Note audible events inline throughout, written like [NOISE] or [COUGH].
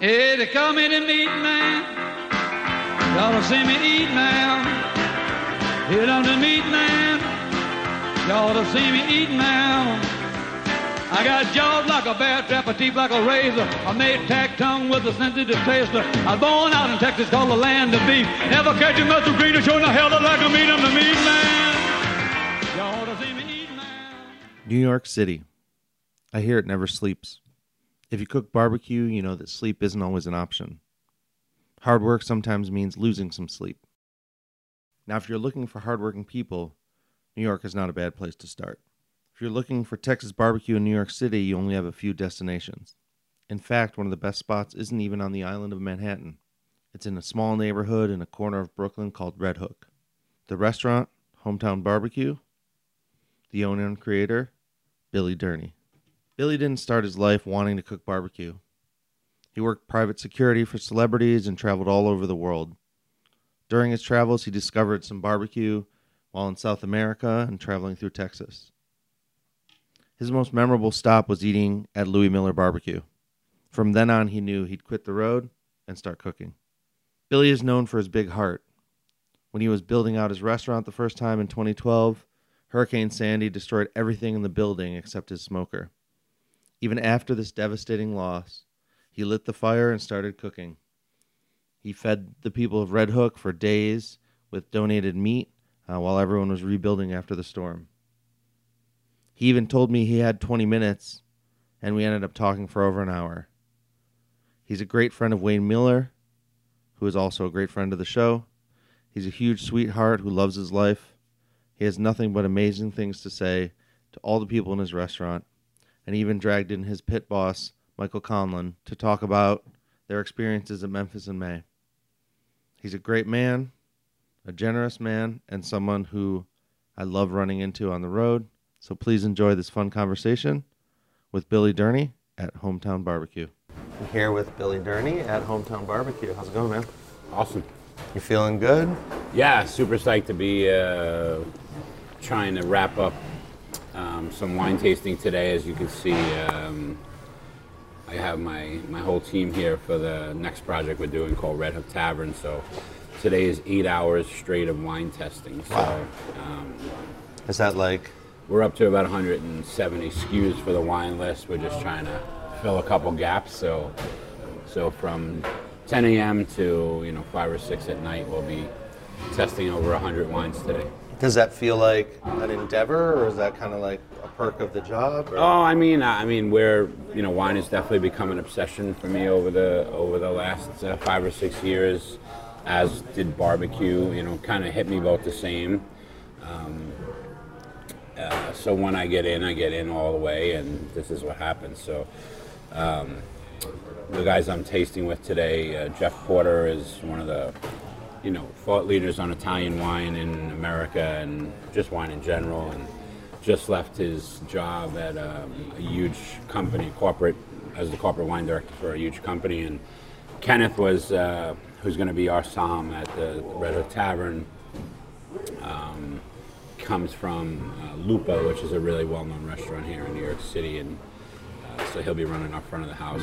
Hey, they call me the meat man. Y'all to see me eat now. Hit on the meat man. Y'all to see me eat now. I got jaws like a bear trap, a teeth like a razor. I made tack tongue with a sensitive taster. I was born out in Texas, called the land of beef. Never catch a muscle greener, showing the hell like a meat. I'm the meat man. Y'all to see me eat now. New York City. I hear it never sleeps. If you cook barbecue, you know that sleep isn't always an option. Hard work sometimes means losing some sleep. Now, if you're looking for hardworking people, New York is not a bad place to start. If you're looking for Texas barbecue in New York City, you only have a few destinations. In fact, one of the best spots isn't even on the island of Manhattan. It's in a small neighborhood in a corner of Brooklyn called Red Hook. The restaurant, Hometown Barbecue, the owner and creator, Billy Durney. Billy didn't start his life wanting to cook barbecue. He worked private security for celebrities and traveled all over the world. During his travels, he discovered some barbecue while in South America and traveling through Texas. His most memorable stop was eating at Louie Mueller Barbecue. From then on, he knew he'd quit the road and start cooking. Billy is known for his big heart. When he was building out his restaurant the first time in 2012, Hurricane Sandy destroyed everything in the building except his smoker. Even after this devastating loss, he lit the fire and started cooking. He fed the people of Red Hook for days with donated meat uh, while everyone was rebuilding after the storm. He even told me he had 20 minutes, and we ended up talking for over an hour. He's a great friend of Wayne Mueller, who is also a great friend of the show. He's a huge sweetheart who loves his life. He has nothing but amazing things to say to all the people in his restaurant, and even dragged in his pit boss, Michael Conlon, to talk about their experiences at Memphis in May. He's a great man, a generous man, and someone who I love running into on the road. So please enjoy this fun conversation with Billy Durney at Hometown Barbecue. I'm here with Billy Durney at Hometown Barbecue. How's it going, man? Awesome. You feeling good? Yeah, super psyched to be uh, trying to wrap up um, some wine tasting today. As you can see, um, I have my, my whole team here for the next project we're doing called Red Hook Tavern. So today is eight hours straight of wine testing. So Wow. um, Is that like we're up to about 170 SKUs for the wine list. We're just trying to fill a couple gaps. So so from 10 a.m. to you know five or six at night, we'll be testing over 100 wines today. Does that feel like an endeavor or is that kind of like a perk of the job? Or? Oh, I mean, I mean, where you know, wine has definitely become an obsession for me over the over the last uh, five or six years. As did barbecue. You know, kind of hit me about the same. Um, uh, so when I get in, I get in all the way, and this is what happens. So. Um, the guys I'm tasting with today, uh, Jeff Porter is one of the, you know, thought leaders on Italian wine in America and just wine in general, and just left his job at um, a huge company, corporate, as the corporate wine director for a huge company. And Kenneth was, uh, who's going to be our som at the Red Hook Tavern, um, comes from uh, Lupa, which is a really well-known restaurant here in New York City, and so he'll be running our front of the house.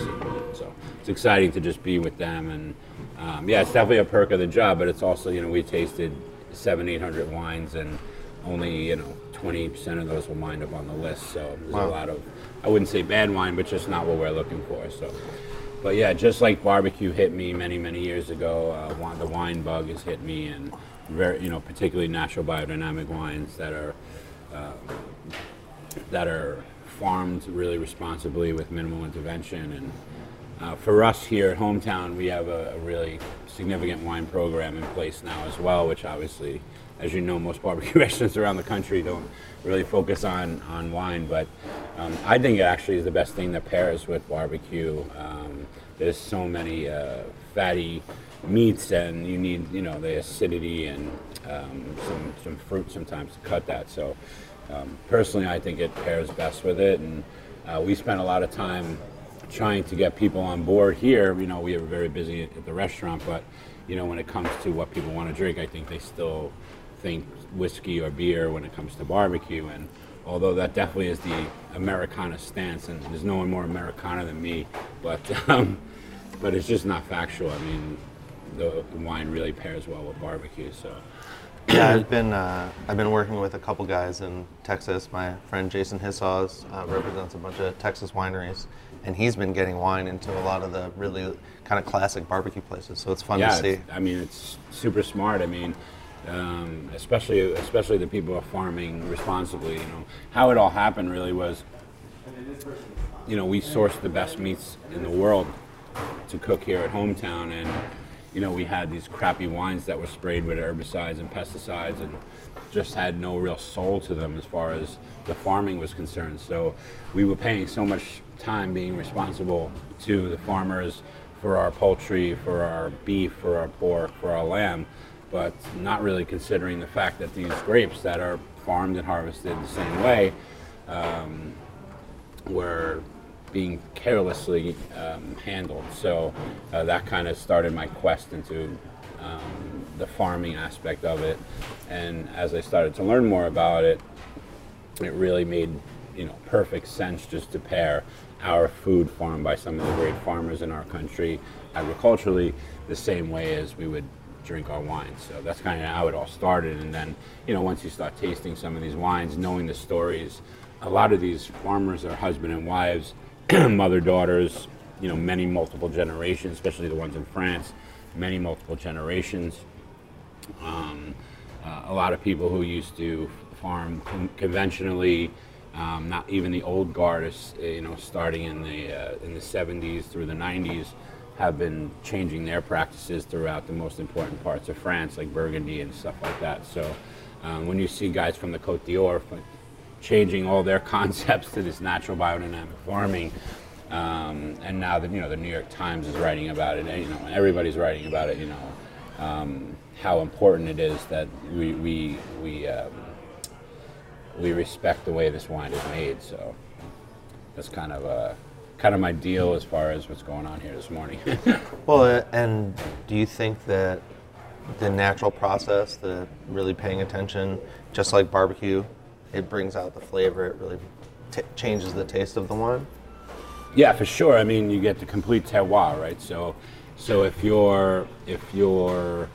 So it's exciting to just be with them, and um, yeah, it's definitely a perk of the job. But it's also, you know, we tasted seven, eight hundred wines, and only you know twenty percent of those will wind up on the list. So there's Wow. a lot of, I wouldn't say bad wine, but just not what we're looking for. So. But yeah, just like barbecue hit me many, many years ago, uh, the wine bug has hit me, and very, you know, particularly natural biodynamic wines that are uh, that are farmed really responsibly with minimal intervention. And uh, for us here at Hometown, we have a, a really significant wine program in place now as well, which obviously, as you know, most barbecue [LAUGHS] restaurants around the country don't really focus on, on wine. But um, I think it actually is the best thing that pairs with barbecue. Um, there's so many uh, fatty meats, and you need, you know, the acidity and um, some, some fruit sometimes to cut that. So um, personally, I think it pairs best with it, and uh, we spent a lot of time trying to get people on board here. You know, we are very busy at, the restaurant, but you know, when it comes to what people want to drink, I think they still think whiskey or beer when it comes to barbecue. And although that definitely is the Americana stance, and there's no one more Americana than me, but [LAUGHS] um, but it's just not factual. I mean, the wine really pairs well with barbecue. So yeah, I've been uh, I've been working with a couple guys in Texas. My friend Jason Hissaws uh, represents a bunch of Texas wineries, and he's been getting wine into a lot of the really kind of classic barbecue places. So it's fun yeah, to see. I mean, it's super smart. I mean, um, especially especially the people who are farming responsibly. You know, how it all happened really was, you know, we sourced the best meats in the world to cook here at hometown, and you know, we had these crappy wines that were sprayed with herbicides and pesticides, and just had no real soul to them as far as the farming was concerned. So we were paying so much time being responsible to the farmers for our poultry, for our beef, for our pork, for our lamb, but not really considering the fact that these grapes that are farmed and harvested the same way um, were being carelessly um, handled. So uh, that kind of started my quest into um, the farming aspect of it. And as I started to learn more about it, it really made you know perfect sense just to pair our food farmed by some of the great farmers in our country agriculturally the same way as we would drink our wines. So that's kind of how it all started. And then you know once you start tasting some of these wines, knowing the stories, a lot of these farmers are husband and wives, [CLEARS THROAT] mother daughters, you know many multiple generations, especially the ones in France, many multiple generations um, uh, a lot of people who used to farm con- conventionally, um, not even the old guard, is, uh, you know, starting in the uh, in the 70s through the 90s, have been changing their practices throughout the most important parts of France, like Burgundy and stuff like that. So, um, when you see guys from the Côte d'Or changing all their [LAUGHS] concepts to this natural biodynamic farming. Um, and now that you know the New York Times is writing about it, and, you know everybody's writing about it. You know um, how important it is that we we we um, we respect the way this wine is made. So that's kind of a kind of my deal as far as what's going on here this morning. [LAUGHS] Well, uh, and do you think that the natural process, the really paying attention, just like barbecue, it brings out the flavor. It really changes the taste of the wine. Yeah, for sure. I mean, you get the complete terroir, right? So, so if you're if you're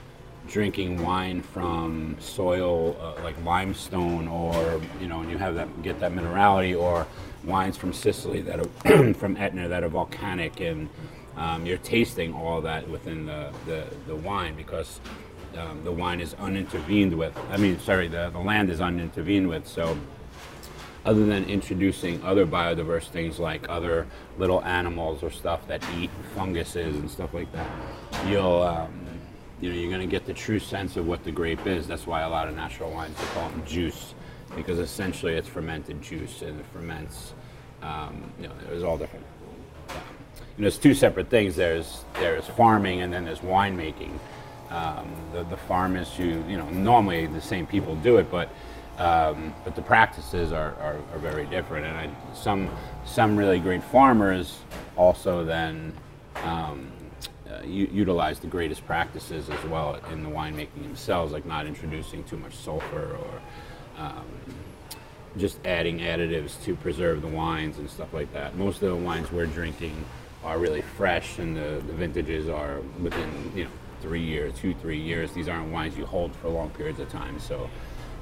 drinking wine from soil uh, like limestone, or you know, and you have that get that minerality, or wines from Sicily that are [CLEARS THROAT] from Etna that are volcanic, and um, you're tasting all that within the the, the wine because. Um, the wine is unintervened with. I mean, sorry, the, the land is unintervened with. So, other than introducing other biodiverse things like other little animals or stuff that eat funguses and stuff like that, you'll um, you know you're going to get the true sense of what the grape is. That's why a lot of natural wines they call them juice, because essentially it's fermented juice and it ferments. Um, you know, there's all different. You know, there's two separate things. There's there's farming and then there's winemaking. Um, the, the farmers who you know normally the same people do it, but um, but the practices are, are, are very different. And I, some some really great farmers also then um, uh, utilize the greatest practices as well in the winemaking themselves, like not introducing too much sulfur or um, just adding additives to preserve the wines and stuff like that. Most of the wines we're drinking are really fresh, and the, the vintages are within you know three years, two three years. These aren't wines you hold for long periods of time. So,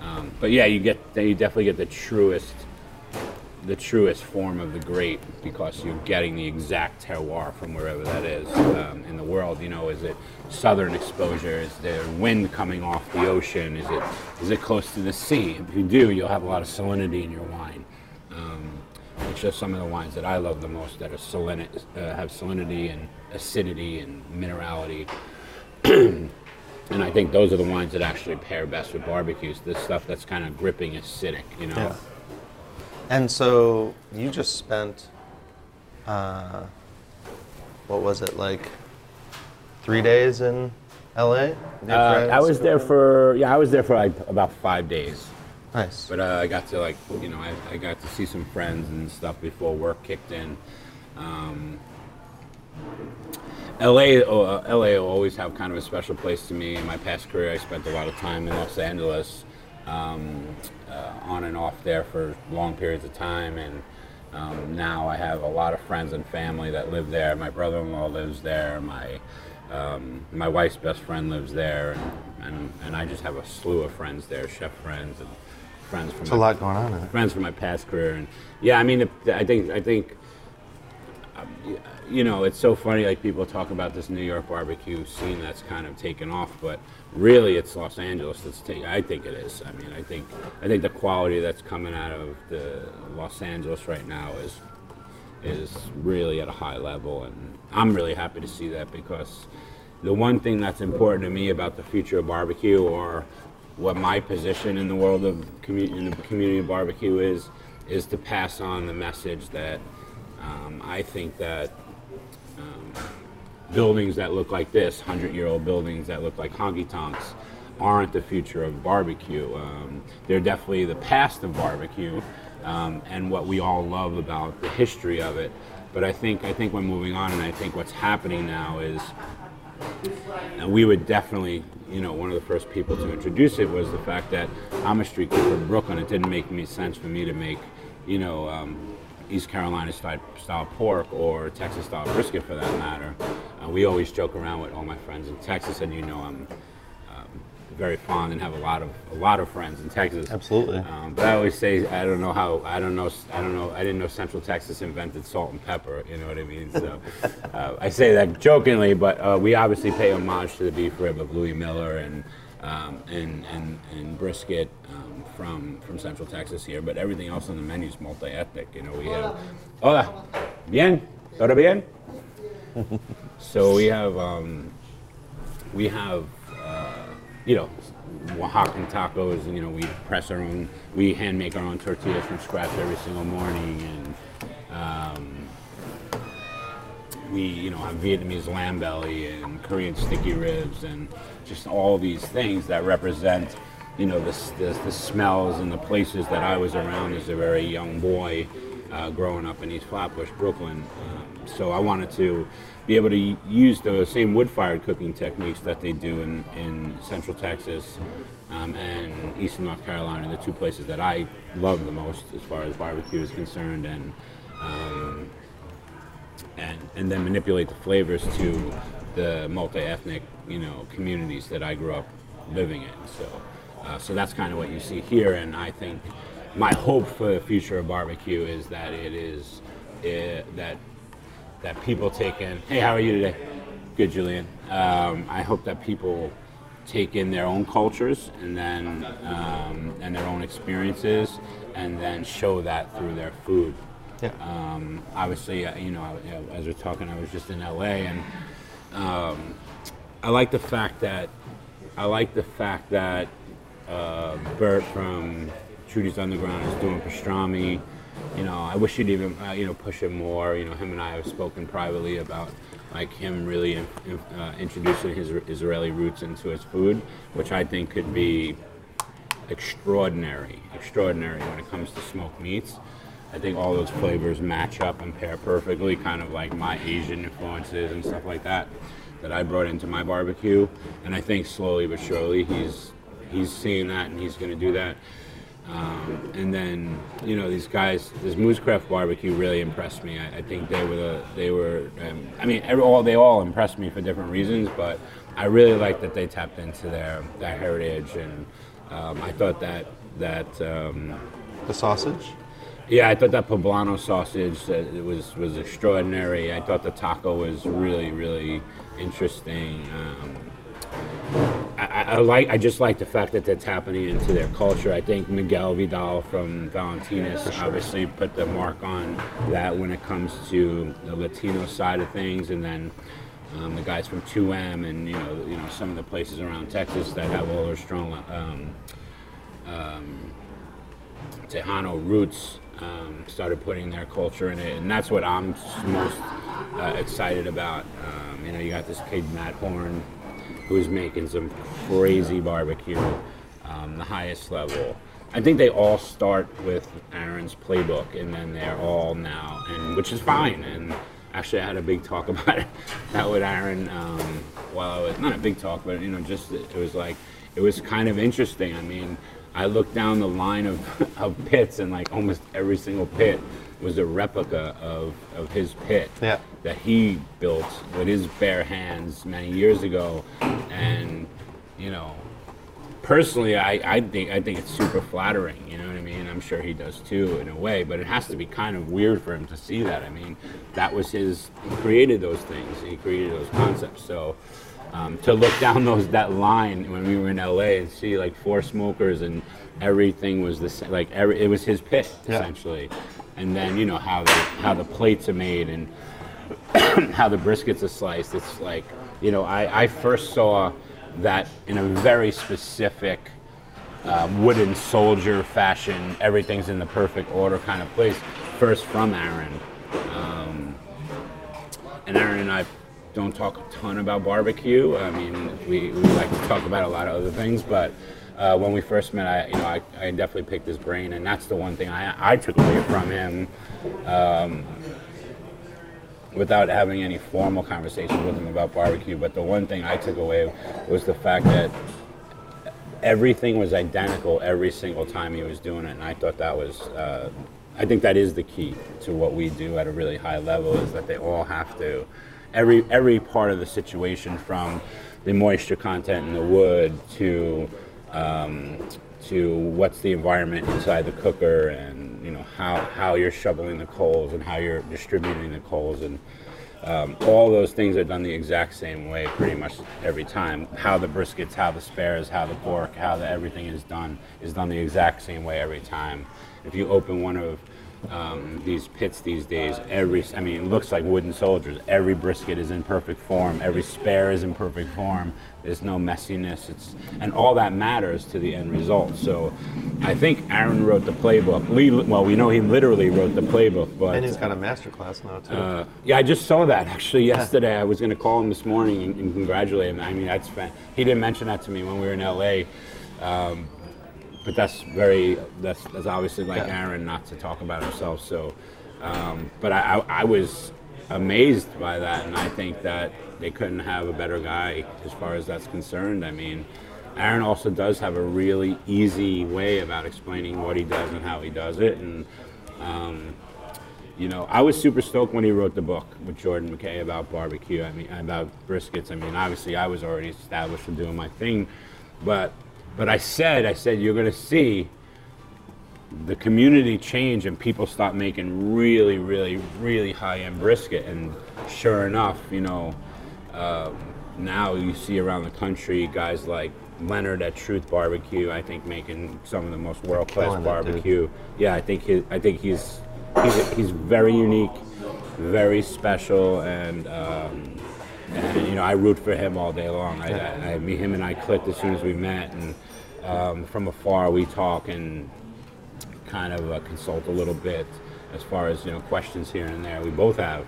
um, but yeah, you get you definitely get the truest the truest form of the grape because you're getting the exact terroir from wherever that is um, in the world. You know, is it southern exposure? Is there wind coming off the ocean? Is it is it close to the sea? If you do, you'll have a lot of salinity in your wine. Um, it's just some of the wines that I love the most that are salin- uh, have salinity and acidity and minerality. And I think those are the wines that actually pair best with barbecues. This stuff that's kind of gripping acidic, you know. Yeah. And so you just spent, uh, what was it like, three days in L.A. Uh. I was there for yeah, I was there for like about five days. Nice. But uh, I got to like you know I, I got to see some friends and stuff before work kicked in. Um, LA, uh, LA will always have kind of a special place to me. In my past career, I spent a lot of time in Los Angeles, um, uh, on and off there for long periods of time, and Um, now I have a lot of friends and family that live there. My brother-in-law lives there. My um, my wife's best friend lives there, and, and, and I just have a slew of friends there, chef friends and friends from a lot going on friends from my past career. And yeah, I mean, I think I think um, y- you know it's so funny. Like people talk about this New York barbecue scene that's kind of taken off, but really it's Los Angeles that's taking. I think it is. I mean, I think I think the quality that's coming out of the Los Angeles right now is is really at a high level, and I'm really happy to see that because the one thing that's important to me about the future of barbecue, or what my position in the world of in the community of barbecue is, is to pass on the message that um, I think that buildings that look like this, hundred-year-old buildings that look like honky tonks, aren't the future of barbecue. Um, they're definitely the past of barbecue, um, and what we all love about the history of it. But I think I think we're moving on, and I think what's happening now is, and we would definitely, you know, one of the first people to introduce it was the fact that I'm a street kid from Brooklyn. It didn't make me sense for me to make, you know. Um, East Carolina style, style pork or Texas style brisket for that matter. Uh, we always joke around with all my friends in Texas, and you know I'm um, very fond and have a lot of a lot of friends in Texas. Absolutely. Um, but I always say I don't know how I don't know I don't know I didn't know Central Texas invented salt and pepper. You know what I mean? So [LAUGHS] uh, I say that jokingly, but uh, we obviously pay homage to the beef rib of Louie Mueller and um, and, and and brisket um, from from Central Texas here. But everything else on the menu is multi-ethnic. You know, we have hola, bien, todo bien. [LAUGHS] so we have um, we have uh, you know Oaxacan tacos. and You know, we press our own, we hand make our own tortillas from scratch every single morning, and um, we you know have Vietnamese lamb belly and Korean sticky ribs and just all these things that represent you know the, the, the smells and the places that I was around as a very young boy uh, growing up in East Flatbush, Brooklyn. Um, so I wanted to be able to use the same wood-fired cooking techniques that they do in, in Central Texas um, and Eastern North Carolina, the two places that I love the most as far as barbecue is concerned, and um, and and then manipulate the flavors to the multi-ethnic you know communities that I grew up living in. So uh, so that's kind of what you see here, and I think my hope for the future of barbecue is that it is uh, that that people take in. Hey, how are you today? Good, Julian. Um, I hope that people take in their own cultures and then um, and their own experiences, and then show that through their food. Yeah. Um, obviously, uh, you know, I- you know, as we're talking, I was just in LA, and um, I like the fact that I like the fact that uh, Burt from Trudy's Underground is doing pastrami. You know, I wish he'd even uh, you know push him more. You know, him and I have spoken privately about like him really in, uh, introducing his Israeli roots into his food, which I think could be extraordinary, extraordinary when it comes to smoked meats. I think all those flavors match up and pair perfectly, kind of like my Asian influences and stuff like that that I brought into my barbecue. And I think slowly but surely he's he's seeing that and he's going to do that. Um, and then you know these guys, this Moo's Craft barbecue really impressed me. I, I think they were the, they were. Um, I mean, every, all they all impressed me for different reasons, but I really like that they tapped into their their heritage, and um, I thought that that. Um, The sausage. yeah, I thought that poblano sausage uh, it was was extraordinary. I thought the taco was really really interesting. Um, I, I, like I just like the fact that that's happening into their culture. I think Miguel Vidal from Valentina's obviously put the mark on that when it comes to the Latino side of things, and then. Um, the guys from 2M and you know you know some of the places around Texas that have all their strong um, Tejano roots um, started putting their culture in it, and that's what I'm most uh, excited about. Um, you know, you got this kid Matt Horn, who's making some crazy barbecue, um, the highest level. I think they all start with Aaron's playbook, and then they're all now, and which is fine. And actually, I had a big talk [LAUGHS] about it that with Aaron um, while I was not a big talk, but you know, just it was like it was kind of interesting. I mean, I looked down the line of, [LAUGHS] of pits, and like almost every single pit was a replica of, of his pit Yeah. that he built with his bare hands many years ago. And, you know, personally, I, I think I think it's super flattering. You know what I mean? I'm sure he does too, in a way. But it has to be kind of weird for him to see that. I mean, that was his. He created those things. He created those concepts. So. Um, to look [LAUGHS] down those that line when we were in LA and see like four smokers and everything was the same. Like every, it was his pit Yeah. essentially, and then you know how the how the plates are made and [COUGHS] how the briskets are sliced. It's like, you know, I, I first saw that in a very specific um, wooden soldier fashion, everything's in the perfect order kind of place, first from Aaron. Um, and Aaron and I don't talk a ton about barbecue. I mean, we, we like to talk about a lot of other things, but uh, when we first met, I, you know, I, I definitely picked his brain, and that's the one thing I, I took away from him without having any formal conversations with him about barbecue. But the one thing I took away was the fact that everything was identical every single time he was doing it, and I thought that was. Uh, I think that is the key to what we do at a really high level is that they all have to, every every part of the situation from the moisture content in the wood to um, to what's the environment inside the cooker and you know how, how you're shoveling the coals and how you're distributing the coals and um, all those things are done the exact same way pretty much every time. How the briskets, how the spares, how the pork, how the everything is done is done the exact same way every time. If you open one of um, these pits these days, every I mean, it looks like wooden soldiers. Every brisket is in perfect form. Every spare is in perfect form. There's no messiness. It's and all that matters to the end result. So, I think Aaron wrote the playbook. Lee, well, we know he literally wrote the playbook, but And he's got a master class now too. uh, yeah, I just saw that actually yesterday. I was going to call him this morning and, and congratulate him. I mean, that's fan- he didn't mention that to me when we were in LA, um, but that's very that's, that's obviously like Yeah. Aaron not to talk about himself. So, um, but I, I, I was amazed by that, and I think that they couldn't have a better guy as far as that's concerned. I mean. Aaron also does have a really easy way about explaining what he does and how he does it, and um, you know, I was super stoked when he wrote the book with Jordan Mackay about barbecue. I mean, about briskets. I mean, obviously, I was already established and doing my thing, but but I said, I said, you're gonna see the community changed and people stopped making really, really, really high-end brisket. And sure enough, you know, um, now you see around the country guys like Leonard at Truth Barbecue. I think making some of the most world-class Killing it, barbecue. Yeah, I think he, I think he's he's he's very unique, very special, and. Um, and you know, I root for him all day long. I, I, I mean, him and I clicked as soon as we met, and um, from afar we talk and kind of uh, consult a little bit as far as you know questions here and there. We both have,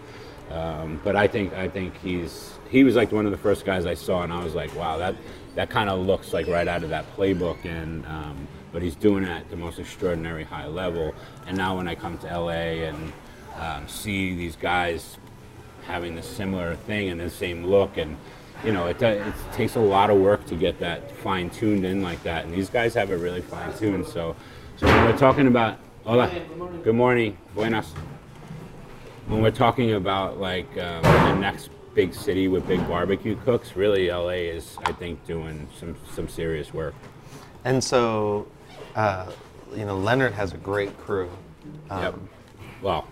um, but I think I think he's he was like one of the first guys I saw, and I was like, wow, that that kind of looks like right out of that playbook, and um, but he's doing it at the most extraordinary high level. And now when I come to LA and um, see these guys having the similar thing and the same look and you know it, it takes a lot of work to get that fine tuned in like that and these guys have it really fine tuned so so when we're talking about hola good morning buenas when we're talking about like um, the next big city with big barbecue cooks really LA is I think doing some some serious work and so, uh, you know, Leonard has a great crew. Um, Yep. Well,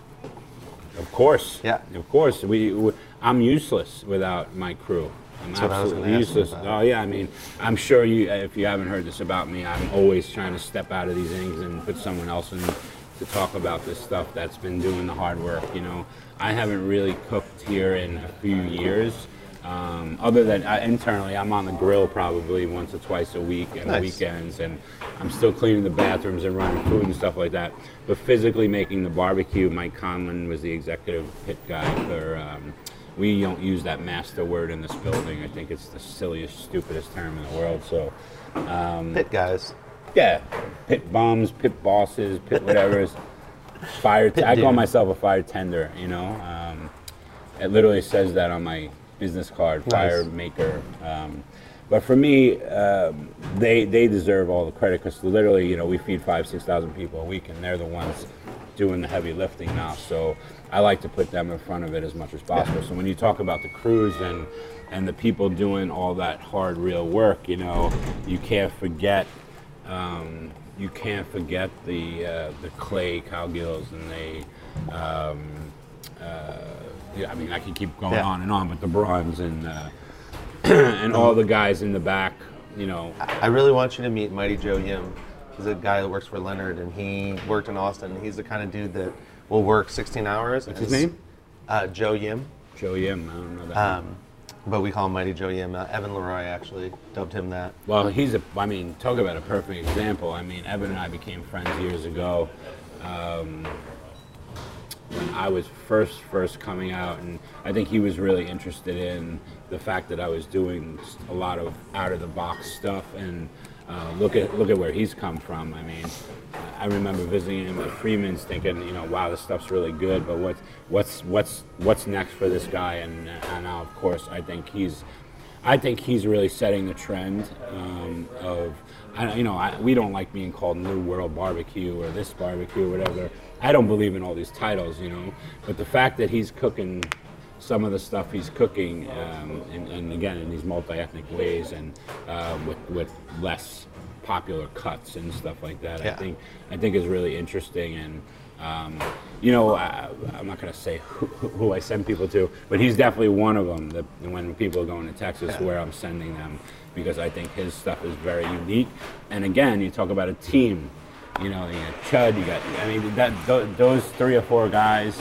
of course. Yeah. Of course. We, we I'm useless without my crew. I'm That's what I was absolutely gonna ask you useless. Oh yeah. I mean, I'm sure you. If you haven't heard this about me, I'm always trying to step out of these things and put someone else in to talk about this stuff that's been doing the hard work. You know, I haven't really cooked here in a few years. Um, other than uh, internally, I'm on the grill probably once or twice a week and Nice. weekends, and I'm still cleaning the bathrooms and running food and stuff like that. But physically making the barbecue, Mike Conlon was the executive pit guy for. Um, we don't use that master word in this building. I think it's the silliest, stupidest term in the world. So, Pit guys. yeah, pit bums, pit bosses, pit whatever's. Fire. Pit I call myself a fire tender. You know, um, it literally says that on my business card, Nice. fire maker. Um, but for me, um, they they deserve all the credit because literally, you know, we feed five six thousand people a week, and they're the ones doing the heavy lifting now. So I like to put them in front of it as much as possible. So when you talk about the crews and and the people doing all that hard, real work, you know, you can't forget. Um, you can't forget the uh, the Clay Cowgills and they. Um, uh, yeah, I mean, I can keep going Yeah. on and on, but the Bronze and uh, [CLEARS THROAT] and all the guys in the back, you know, I really want you to meet Mighty Joe Yim. He's a guy that works for Leonard, and he worked in Austin. He's the kind of dude that will work 16 hours. What's his name? Uh, Joe Yim. Joe Yim. I don't know that. Um, but we call him Mighty Joe Yim. Uh, Evan LeRoy actually dubbed him that. Well, he's a. I mean, talk about a perfect example. I mean, Evan and I became friends years ago. Um, when I was first first coming out, and I think he was really interested in the fact that I was doing a lot of out of the box stuff. And uh, look at look at where he's come from. I mean, I remember visiting him at Freedmen's, thinking, you know, wow, this stuff's really good. But what's what's what's what's next for this guy? And, and now, of course, I think he's I think he's really setting the trend um, of, I, you know, I, we don't like being called New World Barbecue or this barbecue or whatever. I don't believe in all these titles, you know, but the fact that he's cooking some of the stuff he's cooking, um, and, and again in these multi-ethnic ways and uh, with with less popular cuts and stuff like that, I think I think is really interesting and. Um, you know, I, I'm not going to say who, who I send people to, but he's definitely one of them. That when people are going to Texas, where I'm sending them, because I think his stuff is very unique. And again, you talk about a team. You know, you got Chud, you got. I mean, that th- those three or four guys,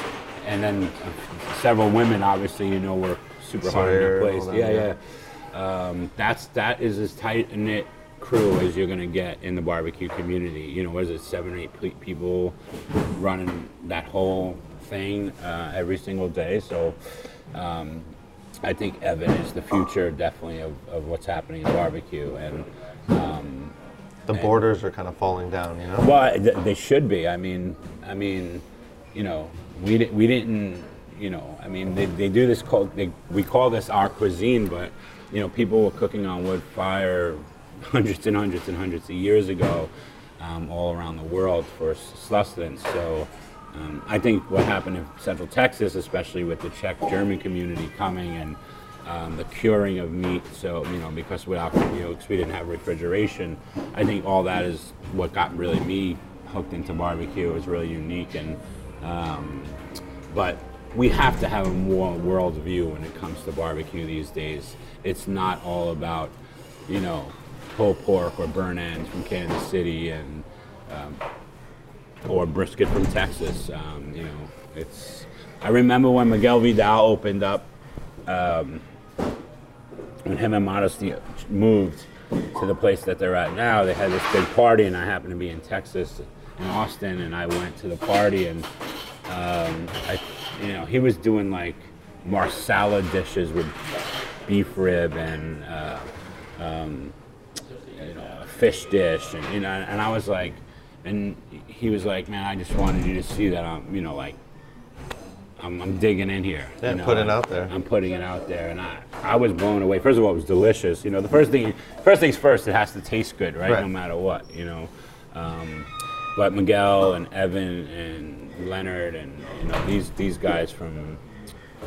and then several women. Obviously, you know, were super hard in their place. Yeah, yeah. yeah. Um, that's that is as tight a knit crew as you're gonna get in the barbecue community. You know, what is it, seven or eight people running that whole thing uh, every single day. So um, I think Evan is the future, definitely, of, of what's happening in barbecue. And um, The borders are kind of falling down, you know. well, they should be. I mean, I mean, you know, we di- we didn't, you know, I mean, they, they do this called they, we call this our cuisine, but you know, people were cooking on wood fire [LAUGHS] hundreds and hundreds and hundreds of years ago, um, all around the world for sustenance. So. Um, I think what happened in Central Texas, especially with the Czech German community coming and um, the curing of meat. So you know, because without you know, we didn't have refrigeration, I think all that is what got really me hooked into barbecue. It was really unique, and um, but we have to have a more world view when it comes to barbecue these days. It's not all about you know pulled pork or burn ends from Kansas City and um, or brisket from Texas. Um, you know, it's. I remember when Miguel Vidal opened up um, when him and Modesty moved to the place that they're at now, they had this big party, and I happened to be in Texas, in Austin, and I went to the party, and um, I, you know, he was doing like marsala dishes with beef rib and uh, um, you know, a fish dish, and you know, and I was like, and he was like, man, I just wanted you to see that I'm, you know, like I'm, I'm digging in here. Yeah, you know, put it out there. I'm putting it out there, and I, I was blown away. First of all, it was delicious. You know, the first thing, first things first, it has to taste good, right? Right. No matter what, you know. Um, but Miguel and Evan and Leonard and you know these these guys from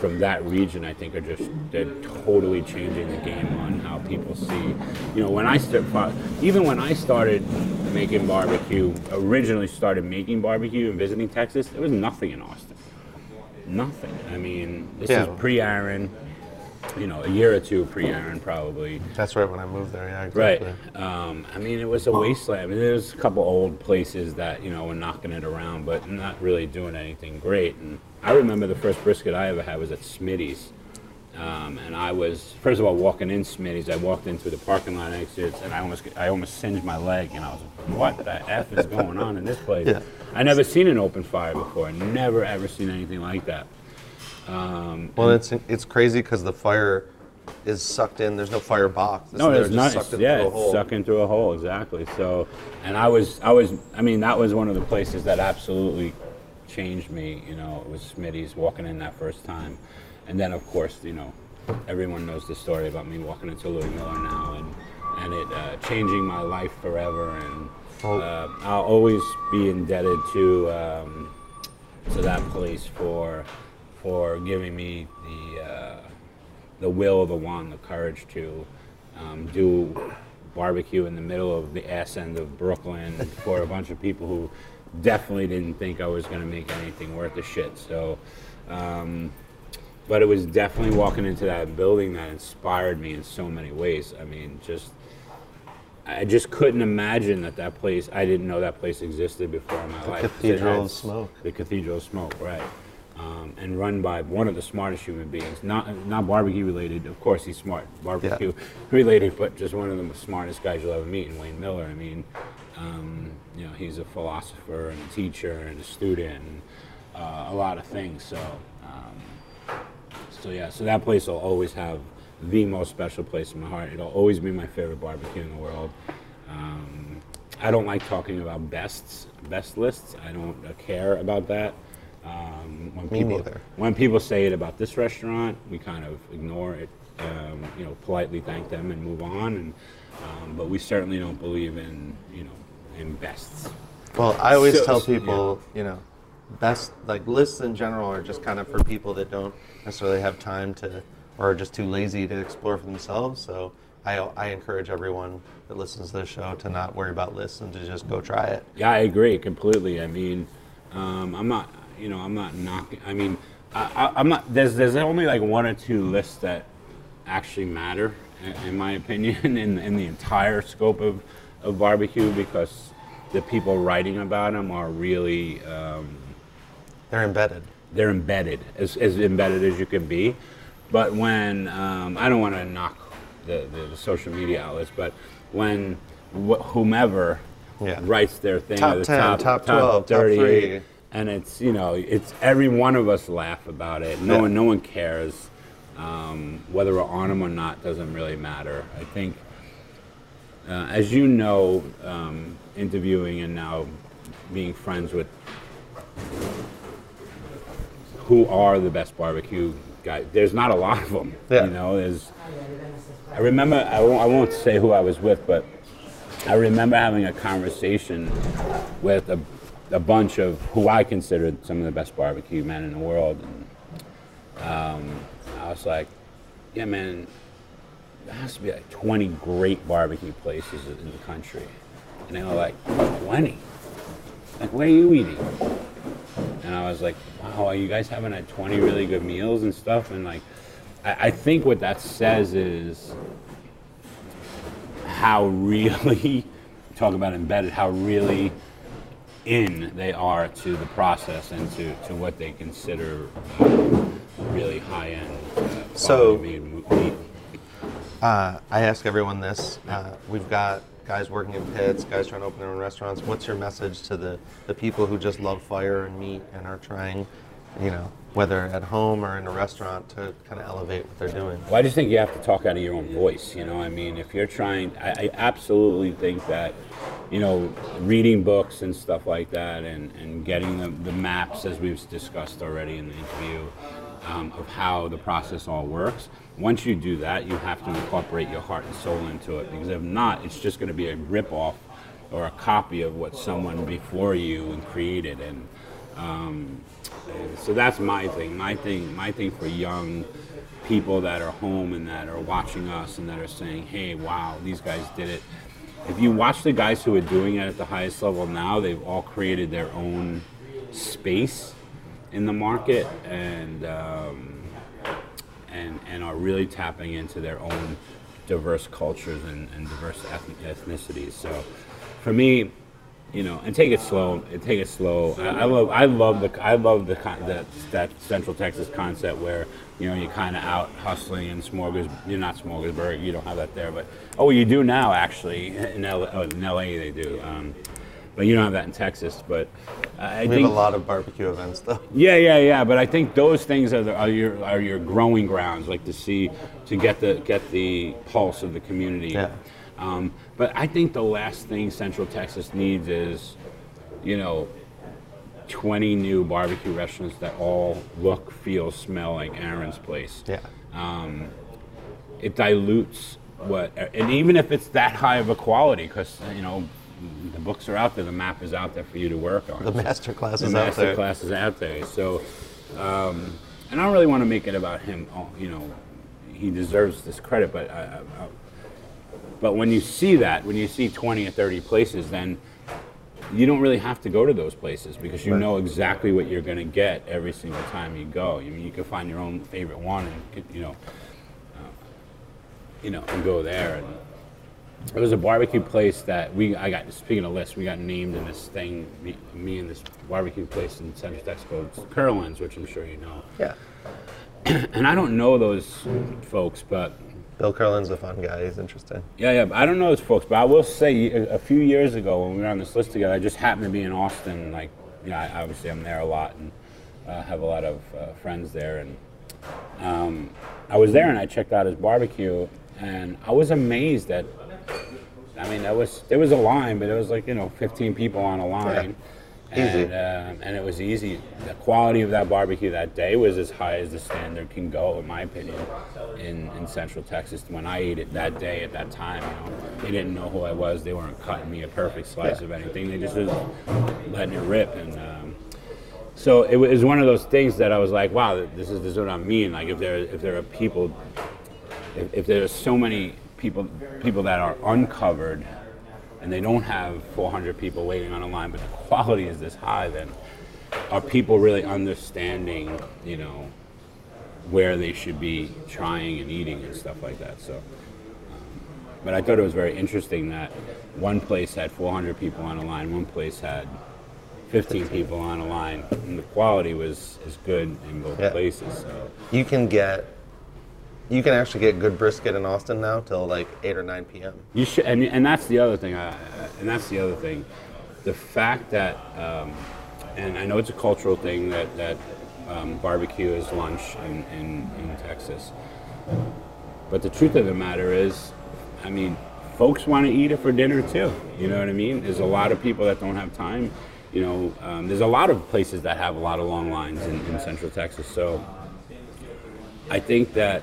from that region, I think are just they're totally changing the game on how people see. You know, when I start, even when I started making barbecue, originally started making barbecue and visiting Texas, there was nothing in Austin. Nothing. I mean, this Yeah. is pre-Aaron. You know, a year or two pre-Aaron probably. That's right when I moved there. Yeah, Right. exactly. Um, I mean, it was a wasteland. I mean, there's a couple old places that you know were knocking it around, but not really doing anything great. And I remember the first brisket I ever had was at Smitty's, um, and I was first of all walking in Smitty's. I walked into the parking lot exits, and I almost I almost singed my leg, and I was like, "What the f is going on in this place?" Yeah. I never seen an open fire before. Never ever seen anything like that. Um, Well, it's it's crazy because the fire is sucked in. There's no fire box. No, They're it's not. sucked in Yeah, it's sucking through a hole exactly. So, and I was, I was, I mean, that was one of the places that absolutely changed me. You know, it was Smitty's walking in that first time, and then of course, you know, everyone knows the story about me walking into Louie Mueller now and and it uh, changing my life forever. And Oh. uh, I'll always be indebted to um, to that place for for giving me the uh, the will, the want, the courage to um, do barbecue in the middle of the ass end of Brooklyn for a bunch of people who definitely didn't think I was going to make anything worth a shit. So, um, but it was definitely walking into that building that inspired me in so many ways. I mean, just I just couldn't imagine that that place. I didn't know that place existed before in my life. 'cause it Cathedral of Smoke. The Cathedral of Smoke, right? Um, and run by one of the smartest human beings. Not not barbecue related. Of course, he's smart. Barbecue related, but just one of the smartest guys you'll ever meet. In Wayne Mueller. I mean, um, you know, he's a philosopher and a teacher and a student, and uh, a lot of things. So. Um, so yeah, so that place will always have the most special place in my heart. It'll always be my favorite barbecue in the world. Um, I don't like talking about bests, best lists. I don't uh, care about that. Um, when Me people, neither. When people say it about this restaurant, we kind of ignore it. Um, you know, politely thank them and move on. And um, but we certainly don't believe in you know in bests. Well, I always So- tell people, you know, best like lists in general are just kind of for people that don't necessarily have time to or are just too lazy to explore for themselves. So I, I encourage everyone that listens to this show to not worry about lists and to just go try it. Yeah, I agree completely. I mean, um, I'm not, you know, I'm not knocking. I mean, I, I, I'm not. There's there's only like one or two lists that actually matter, in, in my opinion, [LAUGHS] in in the entire scope of of barbecue because the people writing about them are really um, They're embedded. they're embedded as, as embedded as you can be. But when um, I don't want to knock the, the, the social media outlets, but when wh- whomever Yeah. writes their thing, Top the 10, top, top 12, top 38, three. And it's you know it's every one of us laugh about it. No one no one cares um, whether we're on them or not doesn't really matter. I think. Uh, as you know, um, interviewing and now being friends with who are the best barbecue guys. There's not a lot of them. Yeah. You know, there's. I remember. I won't, I won't say who I was with, but I remember having a conversation with a, a bunch of who I considered some of the best barbecue men in the world, and um, I was like, "Yeah, man, there has to be like 20 great barbecue places in the country," and they were like, "20? Like, where are you eating?" and I was like, "Wow, are you guys having like 20 really good meals and stuff?" And like, I, I think what that says is how really [LAUGHS] talk about embedded, how really in they are to the process and to, to what they consider uh, really high end. Uh, So- meat. Uh, I ask everyone this. Uh, we've got guys working in pits, guys trying to open their own restaurants. What's your message to the, the people who just love fire and meat and are trying, you know, whether at home or in a restaurant to kind of elevate what they're doing? Well, I just think you have to talk out of your own voice. You know, I mean, if you're trying, I, I absolutely think that, you know, reading books and stuff like that, and, and getting the, the maps, as we've discussed already in the interview, um, of how the process all works. Once you do that, you have to incorporate your heart and soul into it, because if not, it's just going to be a rip-off or a copy of what someone before you created, and um, so that's my thing. My thing, my thing for young people that are home and that are watching us and that are saying, "Hey, wow, these guys did it." If you watch the guys who are doing it at the highest level now, they've all created their own space in the market and um, and and are really tapping into their own diverse cultures and, and diverse ethnicities. So, for me, you know, and take it slow. And take it slow. I, I love, I love the, I love the con- that that Central Texas concept where you know you're kind of out hustling and smorgas. You're not smorgasburg. You don't have that there, but oh, you do now actually. In LA, oh, in LA they do, um, but you don't have that in Texas. But I We think have a lot of barbecue events, though. yeah, yeah, yeah. But I think those things are, the, are your are your growing grounds, like to see to get the get the pulse of the community. Yeah. Um, but I think the last thing Central Texas needs is, you know, 20 new barbecue restaurants that all look, feel, smell like Aaron's place. Yeah. um, it dilutes what, and even if it's that high of a quality, because you know the books are out there, the map is out there for you to work on. The master class the is out master there. class is out there. So, um, and I don't really want to make it about him. Oh, you know, he deserves this credit, but I, I, but when you see that, when you see 20 or 30 places, then you don't really have to go to those places because you Right. know exactly what you're going to get every single time you go. I mean, you can find your own favorite one and you know, uh, you know, and go there. And it was a barbecue place that we I got speaking of lists, we got named in this thing. Me, me and this barbecue place in Central Texas called Kerlin's, which I'm sure you know. Yeah. [CLEARS THROAT] And I don't know those folks, but Bill Kerlin's a fun guy. He's interesting. yeah, yeah. I don't know those folks, but I will say a, few years ago when we were on this list together, I just happened to be in Austin. Like, yeah, I, obviously I'm there a lot and uh, have a lot of uh, friends there. And um, I was there and I checked out his barbecue, and I was amazed at. I mean, that was there was a line, but it was like you know 15 people on a line. Easy. And, uh, and it was easy. The quality of that barbecue that day was as high as the standard can go, in my opinion, in, in Central Texas. When I ate it that day at that time, you know, they didn't know who I was. They weren't cutting me a perfect slice Yeah. of anything. They just was letting it rip. And um, so it was one of those things that I was like, wow, this is, this is what I mean. Like if there if there are people, if, if there are so many people people that are uncovered and they don't have 400 people waiting on a line, but the quality is this high, then are people really understanding, you know, where they should be trying and eating and stuff like that? So, um, but I thought it was very interesting that one place had 400 people on a line, one place had 15 people on a line, and the quality was as good in both Yeah. places. So. You can get, you can actually get good brisket in Austin now till like eight or nine p.m. You should, and, and that's the other thing. I, I- and that's the other thing, the fact that, um, and I know it's a cultural thing that that um, barbecue is lunch in, in, in Texas. But the truth of the matter is, I mean, folks want to eat it for dinner too. You know what I mean? There's a lot of people that don't have time. You know, um, there's a lot of places that have a lot of long lines in, in Central Texas. So I think that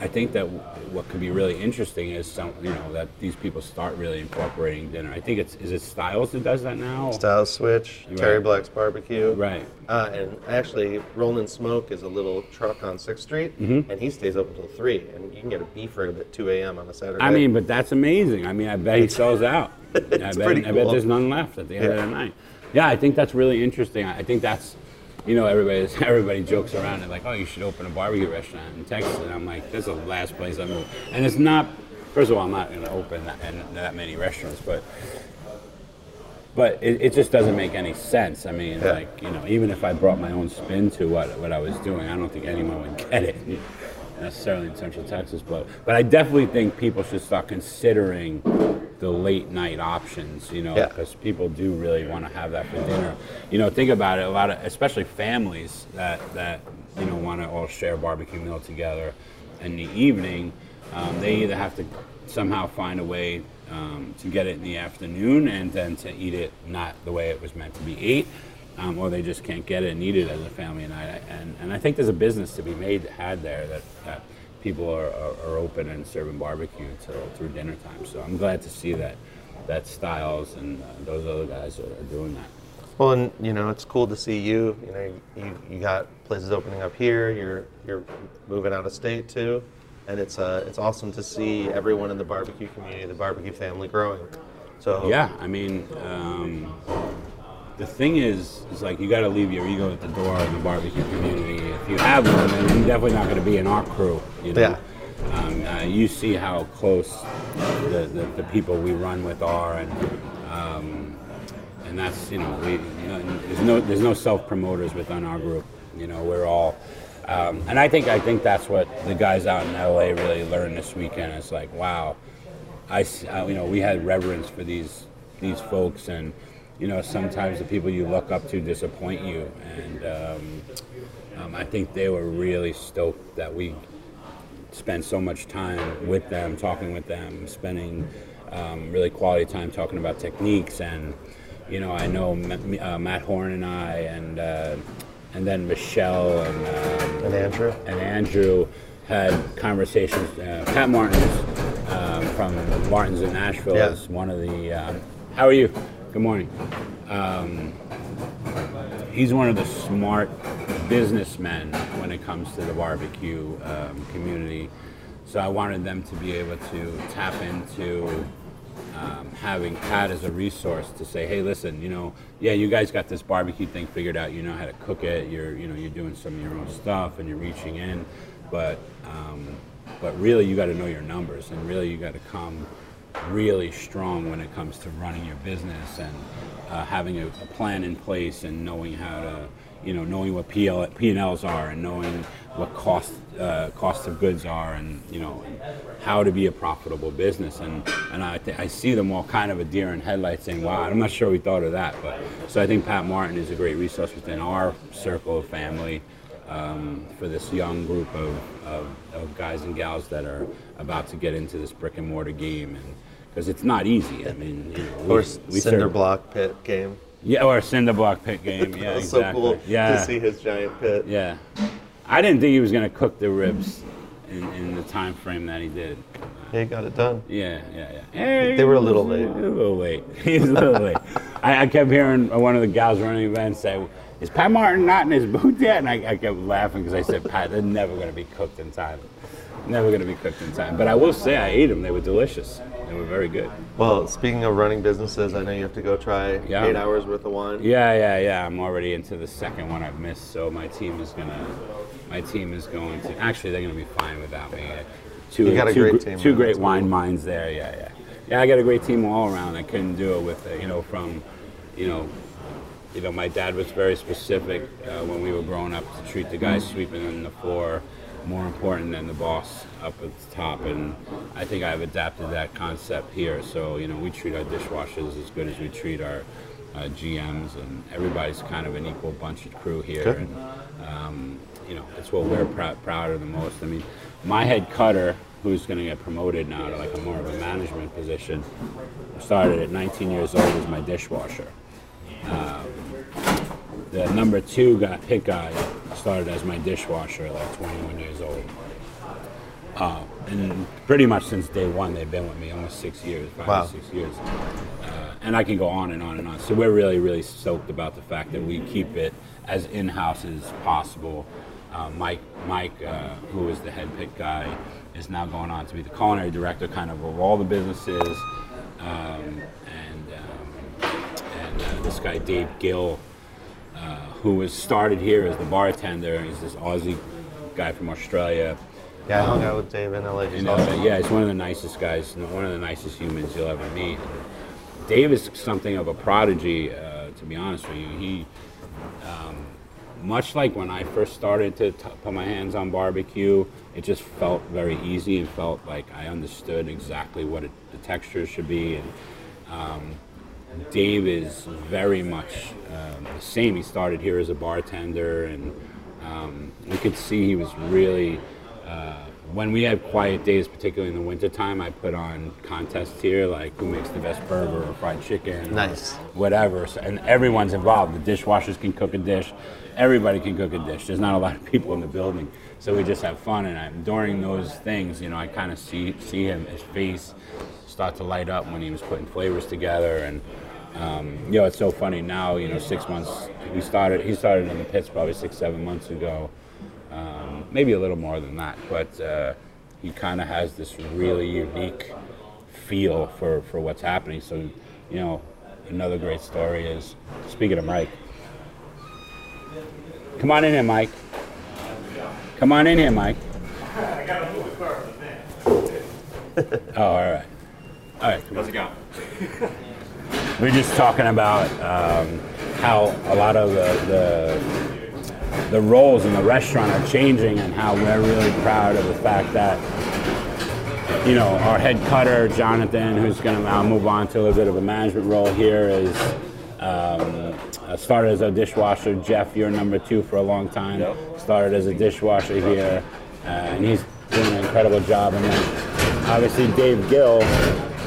I think that what could be really interesting is some, you know, that these people start really incorporating dinner. I think it's is it Stiles that does that now? Stiles Switch, Terry Black's Barbecue. Right. Uh, and actually, Rollin' Smoke is a little truck on Sixth Street, and he stays up until three, and you can get a beef rib at two a.m. on a Saturday. I mean, but that's amazing. I mean, I bet he sells [LAUGHS] out. I bet, pretty I bet there's none left at the end of the night. Yeah, I think that's really interesting. I think that's, you know, everybody [LAUGHS] everybody jokes around and like, oh, you should open a barbecue restaurant in Texas. And I'm like, that's the last place I'm going. And it's not. First of all, I'm not going to open that, that many restaurants, but. But it, it just doesn't make any sense. I mean, Yeah. like you know, even if I brought my own spin to what what I was doing, I don't think anyone would get it [LAUGHS] necessarily in Central Texas. But but I definitely think people should start considering the late night options. You know, Yeah. because people do really want to have that for dinner. You know, think about it. A lot of, especially families that that you know want to all share a barbecue meal together in the evening. Um, they either have to somehow find a way um, to get it in the afternoon and then to eat it not the way it was meant to be ate, um, or they just can't get it and eat it as a family night. And, and I think there's a business to be made had there that, that people are, are, are open and serving barbecue till through dinner time. So I'm glad to see that that Stiles and uh, those other guys are, are doing that. well, and you know, it's cool to see you. You know, you, you got places opening up here. You're you're moving out of state too, and it's uh it's awesome to see everyone in the barbecue community, the barbecue family, growing. So Yeah, I mean, um, the thing is, is like you got to leave your ego at the door in the barbecue community. If you have one, then you're definitely not going to be in our crew. You know? Yeah. Um, uh, you see how close the, the, the people we run with are, and um, and that's you know we there's no there's no self promoters within our group. You know, we're all. Um, and I think I think that's what the guys out in LA really learned this weekend. It's like, wow, I, uh, you know, we had reverence for these these folks, and you know, sometimes the people you look up to disappoint you, and um, um, I think they were really stoked that we spent so much time with them, talking with them, spending um, really quality time talking about techniques, and you know, I know M- uh, Matt Horn and I, and uh, and then Michelle and. Um, And Andrew. and Andrew, had conversations. Uh, Pat Martins um, from Martins in Nashville Yeah. is one of the. Um, how are you? Good morning. Um, he's one of the smart businessmen when it comes to the barbecue um, community. So I wanted them to be able to tap into um, having Pat as a resource to say, hey, listen, you know, yeah, you guys got this barbecue thing figured out. You know how to cook it. You're, you know, you're doing some of your own stuff and you're reaching in, but, um, but really, you got to know your numbers and really, you got to come really strong when it comes to running your business and uh, having a, a plan in place and knowing how to, you know, knowing what PL, P&Ls are and knowing what cost uh, cost of goods are and you know and how to be a profitable business. And and I, th- I see them all kind of a deer in headlights saying wow I'm not sure we thought of that. But so I think Pat Martin is a great resource within our circle of family um, for this young group of, of, of guys and gals that are about to get into this brick and mortar game and because it's not easy I mean you know, Or we- we cinder serve- block pit game. yeah or a cinder block pit game [LAUGHS] yeah It was exactly so cool yeah to see his giant pit. yeah, I didn't think he was gonna cook the ribs in, in the time frame that he did. He got it done. Yeah, yeah, yeah. Hey, They were a little late. [LAUGHS] A little late. [LAUGHS] He's a little late. I, I kept hearing one of the gals running events say, "Is Pat Martin not in his booth yet?" And I, I kept laughing because I said, [LAUGHS] "Pat, they're never gonna be cooked in time. Never gonna be cooked in time." But I will say, I ate them. They were delicious. They were very good. Well, speaking of running businesses, I know you have to go try Yeah. eight hours worth of wine. Yeah, yeah, yeah. I'm already into the second one I've missed, so my team is gonna, my team is going to. Actually, they're gonna be fine without me. Two, You got a two, great team, Two man. great That's wine minds there. Yeah, yeah, yeah. I got a great team all around. I couldn't do it with, uh, you know, from, you know, you know, my dad was very specific uh, when we were growing up to treat the guys sweeping on the floor more important than the boss up at the top. And I think I've adapted that concept here. So, you know, we treat our dishwashers as good as we treat our uh, GMs, and everybody's kind of an equal bunch of crew here. Good. And, um, you know, it's what we're prou- proud of the most. I mean, my head cutter, who's going to get promoted now to like a more of a management position, started at 19 years old as my dishwasher the number two guy, hit guy started as my dishwasher at like 21 years old. Uh, and pretty much since day one, they've been with me almost six years, five Wow. or six years. Uh, and I can go on and on and on. So we're really, really stoked about the fact that we keep it as in-house as possible. Uh, Mike, Mike, uh, who is the head pick guy, is now going on to be the culinary director, kind of of all the businesses. Um, um, and uh, this guy Dave Gill, uh, who was started here as the bartender, he's this Aussie guy from Australia. Yeah, I hung out with Dave in LA. And, uh, yeah, he's one of the nicest guys, one of the nicest humans you'll ever meet. Dave is something of a prodigy, uh, to be honest with you. He, um, much like when I first started to t- put my hands on barbecue, it just felt very easy and felt like I understood exactly what it, the texture should be. And um, Dave is very much um, the same. He started here as a bartender, and um, we could see he was really. Uh, when we have quiet days, particularly in the wintertime, I put on contests here, like who makes the best burger or fried chicken, Nice. whatever. So, and everyone's involved. The dishwashers can cook a dish. Everybody can cook a dish. There's not a lot of people in the building, so we just have fun. And I, during those things, you know, I kind of see see him, his face start to light up when he was putting flavors together. And um, you know, it's so funny now. You know, six months we started. He started in the pits probably six, seven months ago. Um, maybe a little more than that, but uh, he kind of has this really unique feel for, for what's happening. So, you know, another great story is speaking of Mike. Come on in here, Mike. Come on in here, Mike. [LAUGHS] Oh, all right. All right. How's it going? [LAUGHS] We're just talking about um, how a lot of the, the the roles in the restaurant are changing, and how we're really proud of the fact that you know, our head cutter, Jonathan, who's going to now move on to a little bit of a management role here, is um, started as a dishwasher. Jeff, you're number two for a long time. Started as a dishwasher here, uh, and he's doing an incredible job. And then obviously Dave Gill,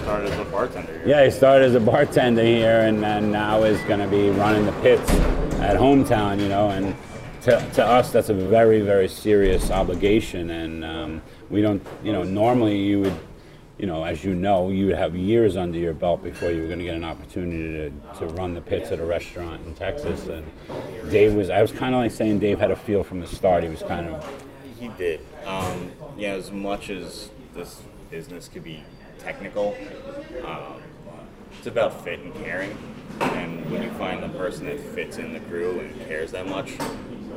started as a bartender here. yeah, he started as a bartender here, and then now is going to be running the pits at hometown, you know, and to, to us, that's a very, very serious obligation, and um, we don't, you know, normally you would, you know, as you know, you would have years under your belt before you were going to get an opportunity to, to run the pits at a restaurant in Texas. And Dave was, I was kind of like saying Dave had a feel from the start. He was kind of, He did. Um, yeah, as much as this business could be technical, um, it's about fit and caring. And when you find the person that fits in the crew and cares that much,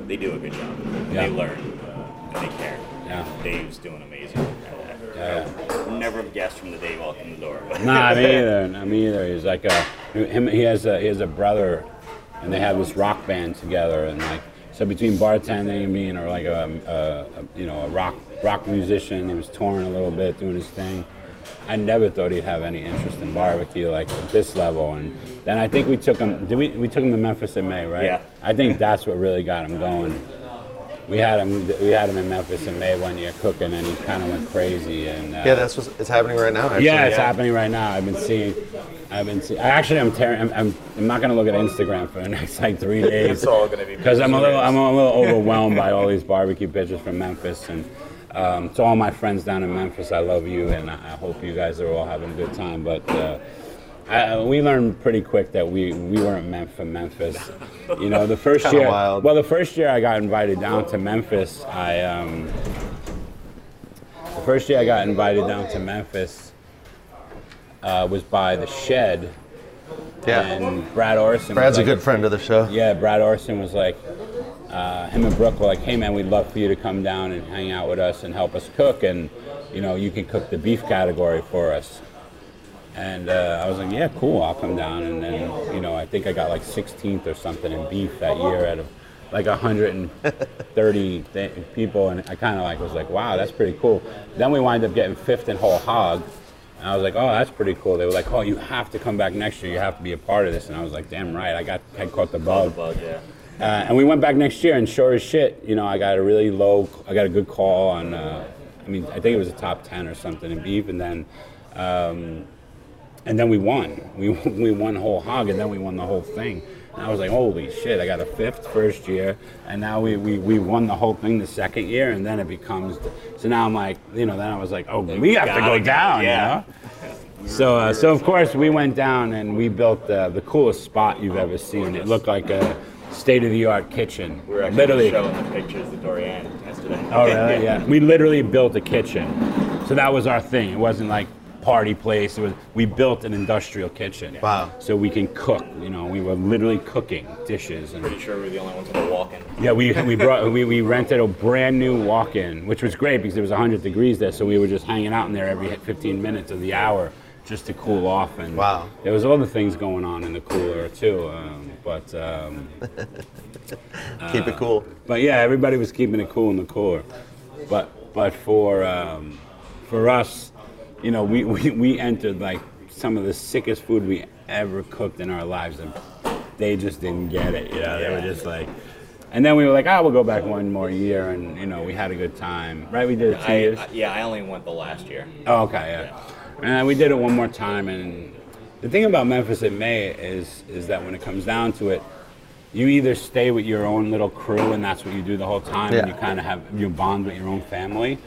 they do a good job. Yeah. They learn uh, and they care. Yeah. Dave's doing amazing at that. Yeah. I never have guessed from the day he walked in the door. [LAUGHS] Nah, me either. Not me either. He's like a him. He has a he has a brother, and they have this rock band together. And like so, between bartending and being or like a, a, a you know a rock rock musician, he was touring a little bit, doing his thing. I never thought he'd have any interest in barbecue like at this level. And then I think we took him. Did we? We took him to Memphis in May, right? Yeah. I think that's what really got him going. We had him. We had him in Memphis in May one year cooking, and he kind of went crazy. And uh, Yeah, that's what's it's happening right now. Actually. yeah, it's happening right now. I've been seeing. I've been seeing. Actually, I'm tearing. I'm, I'm, I'm not going to look at Instagram for the [LAUGHS] next like three days. It's all gonna be because I'm a little. I'm a little overwhelmed by all these barbecue pictures from Memphis and. Um, to all my friends down in Memphis, I love you, and I, hope you guys are all having a good time. But uh, I, we learned pretty quick that we, we weren't meant for Memphis. You know, the first year. wild. Well, the first year I got invited down to Memphis, I um, the first year I got invited down to Memphis uh, was by the Shed, Yeah. and Brad Orrison. Brad's was a good friend of the show. Yeah, Brad Orrison was like, uh, him and Brooke were like, hey man, we'd love for you to come down and hang out with us and help us cook, and you know, you can cook the beef category for us. And uh, I was like, yeah, cool, I'll come down. And then, you know, I think I got like 16th or something in beef that year out of like 130 [LAUGHS] th- people. And I kind of like was like, wow, that's pretty cool. Then we wind up getting fifth in whole hog. And I was like, oh, that's pretty cool. They were like, oh, you have to come back next year. You have to be a part of this. And I was like, damn right. I got, I caught the bug. bug, yeah. Uh, and we went back next year, and sure as shit, you know, I got a really low, I got a good call on, uh, I mean, I think it was a top 10 or something in beef, and then, um, and then we won. We, [LAUGHS] we won whole hog, and then we won the whole thing. And I was like, holy shit, I got a fifth first year, and now we, we, we won the whole thing the second year, and then it becomes, so now I'm like, you know, then I was like, oh, we have to go down, yeah. you know? So, uh, so of course we went down and we built uh, the coolest spot you've ever seen. It looked like a state-of-the-art kitchen. We were actually literally. showing the pictures to Dorian yesterday. Oh really? [LAUGHS] Yeah. We literally built a kitchen. So that was our thing. It wasn't like party place. It was we built an industrial kitchen. Wow. So we can cook. You know, we were literally cooking dishes and Pretty sure we were the only ones in the walk-in. yeah, we, we brought we, we rented a brand new walk-in, which was great because it was 100 degrees there, so we were just hanging out in there every 15 minutes of the hour just to cool off. And Wow. there was other things going on in the cooler too, um, but um, [LAUGHS] Keep it cool. but yeah, everybody was keeping it cool in the cooler. But but for um, for us, you know, we, [LAUGHS] we, we entered like some of the sickest food we ever cooked in our lives, and they just didn't get it. You know, they were just like. And then we were like, "Oh, we'll go back one more year," and you know, we had a good time, right? We did it two I, years. I- yeah, I only went the last year. Oh, okay, yeah. And we did it one more time. And the thing about Memphis in May is is that when it comes down to it, you either stay with your own little crew and that's what you do the whole time, and you kind of have you bond with your own family,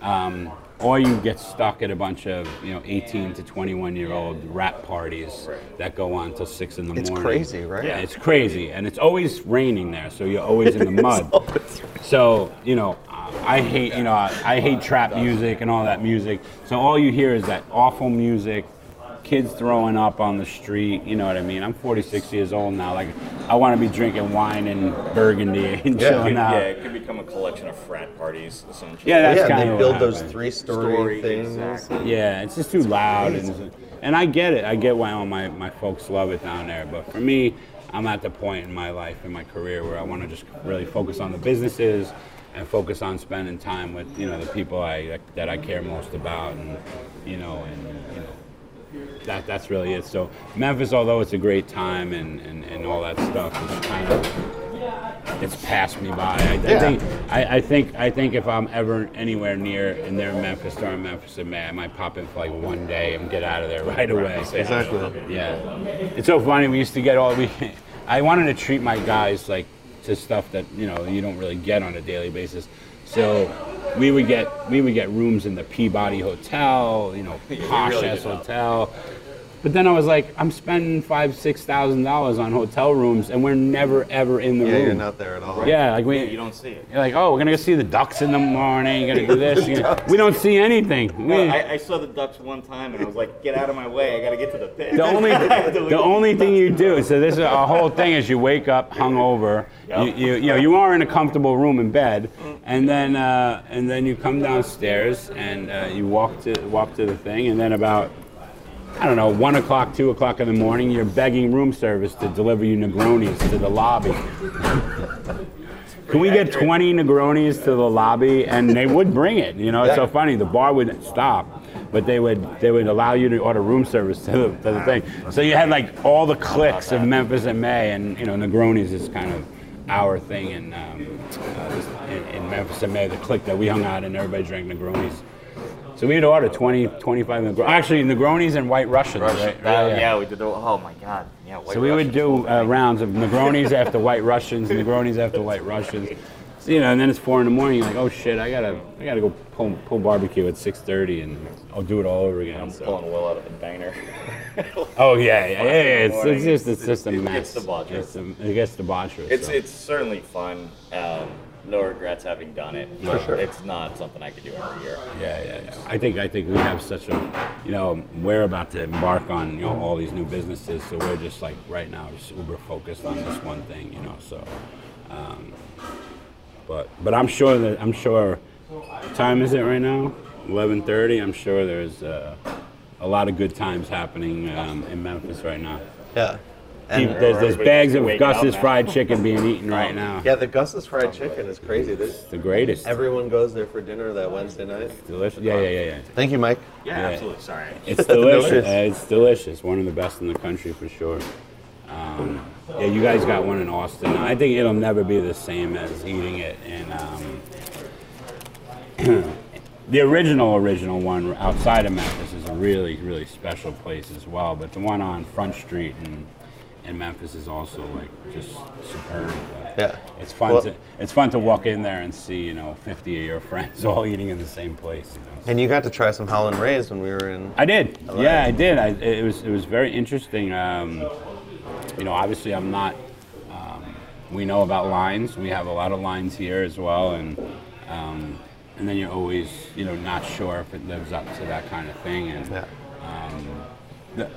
um, or you get stuck at a bunch of you know 18 to 21 year old rap parties that go on till six in the It's morning. It's crazy, right? Yeah, it's crazy, and it's always raining there, so you're always in the [LAUGHS] mud. So you know, I hate you know I, I hate trap music and all that music. So all you hear is that awful music, kids throwing up on the street. You know what I mean? I'm 46 years old now. Like I want to be drinking wine and Burgundy [LAUGHS] and Yeah. chilling Yeah, out. Yeah, it could become a collection of frat parties, essentially. Yeah, that's yeah, kinda they what build those three-story Story, things. exactly. Yeah, it's just too loud, and, and I get it. I get why all my, my folks love it down there. But for me, I'm at the point in my life, in my career, where I want to just really focus on the businesses and focus on spending time with you know the people I that I care most about, and you know, and you know, that that's really it. So Memphis, although it's a great time and, and, and all that stuff, it's kind of it's passed me by. I, I think I, I think I think if I'm ever anywhere near in there in Memphis during Memphis in May, I might pop in for like one day and get out of there right away. Exactly. Yeah, it's so funny. We used to get all we. [LAUGHS] I wanted to treat my guys like to stuff that you know you don't really get on a daily basis. So we would get we would get rooms in the Peabody Hotel, you know, [LAUGHS] posh really ass hotel. But then I was like, I'm spending five six thousand dollars on hotel rooms, and we're never ever in the Yeah, room. Yeah, you're not there at all. Yeah, like we. You don't see it. You're like, oh, we're gonna go see the ducks in the morning. You're gonna do this. [LAUGHS] you know. we don't see anything. We- No, I, I saw the ducks one time and I was like, get out of my way. I gotta get to the pit. the only [LAUGHS] the only thing you do so this is a whole thing is you wake up hungover you, you, you know you are in a comfortable room in bed and then uh, and then you come downstairs and uh, you walk to walk to the thing and then about I don't know one o'clock two o'clock in the morning you're begging room service to deliver you Negronis to the lobby. Can we get 20 Negronis to the lobby? And they would bring it. You know, it's so funny. The bar would stop, but they would they would allow you to order room service to the, to the thing. So you had like all the cliques of Memphis in May, and you know, Negronis is kind of our thing in, um, uh, in, in Memphis in May, the clique that we hung out and everybody drank Negronis. So we'd order 20, 25 Negronis. Actually, Negronis and White Russians, right? Yeah, Right, yeah, we did. Oh my god. Yeah. White so we would do uh, rounds of Negronis after White Russians, Negronis after White Russians. So, you know, and then it's four in the morning. You're like, oh shit, I gotta, I gotta go pull, pull barbecue at six thirty, and I'll do it all over again. I'm so. pulling Will out of the diner. [LAUGHS] Oh yeah, yeah, yeah. yeah. It's, it's just, it's just a it mess. gets debaucherous. It's a- It gets debaucherous. It's so. it's certainly fun. Um, no regrets having done it. For sure. It's not something I could do every year. Yeah, yeah, yeah. I think I think we have such a, you know, we're about to embark on you know all these new businesses, so we're just like right now just uber focused on this one thing, you know. So, um, but but I'm sure that I'm sure. what Time is it right now? Eleven thirty. I'm sure there's uh, a lot of good times happening um, in Memphis right now. Yeah. There's, And there's everybody's bags of waking Gus's fried chicken being eaten [LAUGHS] right now. yeah, the Gus's fried chicken is crazy. This, The greatest. everyone goes there for dinner that Wednesday night. delicious. Yeah, yeah, yeah, yeah. Thank you, Mike. Yeah, Yeah. absolutely. Sorry. It's delicious. Delicious. [LAUGHS] Uh, it's delicious. One of the best in the country for sure. Um, yeah, you guys got one in Austin. I think it'll never be the same as eating it in um, [CLEARS THROAT] the original original one outside of Memphis is a really really special place as well. But the one on Front Street in in Memphis is also like just superb. Yeah. it's fun Well- to it's fun to walk in there and see you know 50 of your [LAUGHS] friends all eating in the same place. You know? And you got to try some Howlin' Rays when we were in. I did. All Yeah. I did. I, it was it was very interesting. Um, you know, obviously, I'm not. Um, we know about lines. We have a lot of lines here as well, and um, and then you're always you know not sure if it lives up to that kind of thing. And Yeah. the,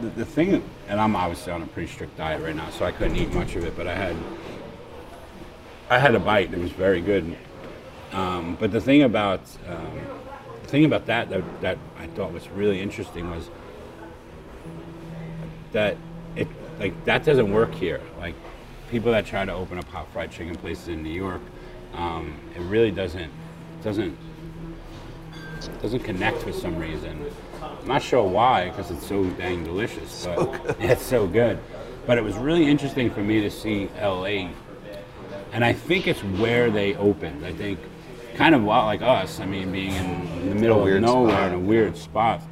the, the thing, and I'm obviously on a pretty strict diet right now, so I couldn't eat much of it, but I had I had a bite. It was very good. Um, but the thing about um, the thing about that, that that I thought was really interesting was that it like that doesn't work here. Like people that try to open up hot fried chicken places in New York, um, it really doesn't doesn't doesn't connect for some reason. I'm not sure why, because it's so dang delicious. So But it's so good. But it was really interesting for me to see LA, and I think it's where they opened. I think kind of like us. I mean, being in the middle of nowhere spot. in a weird spot.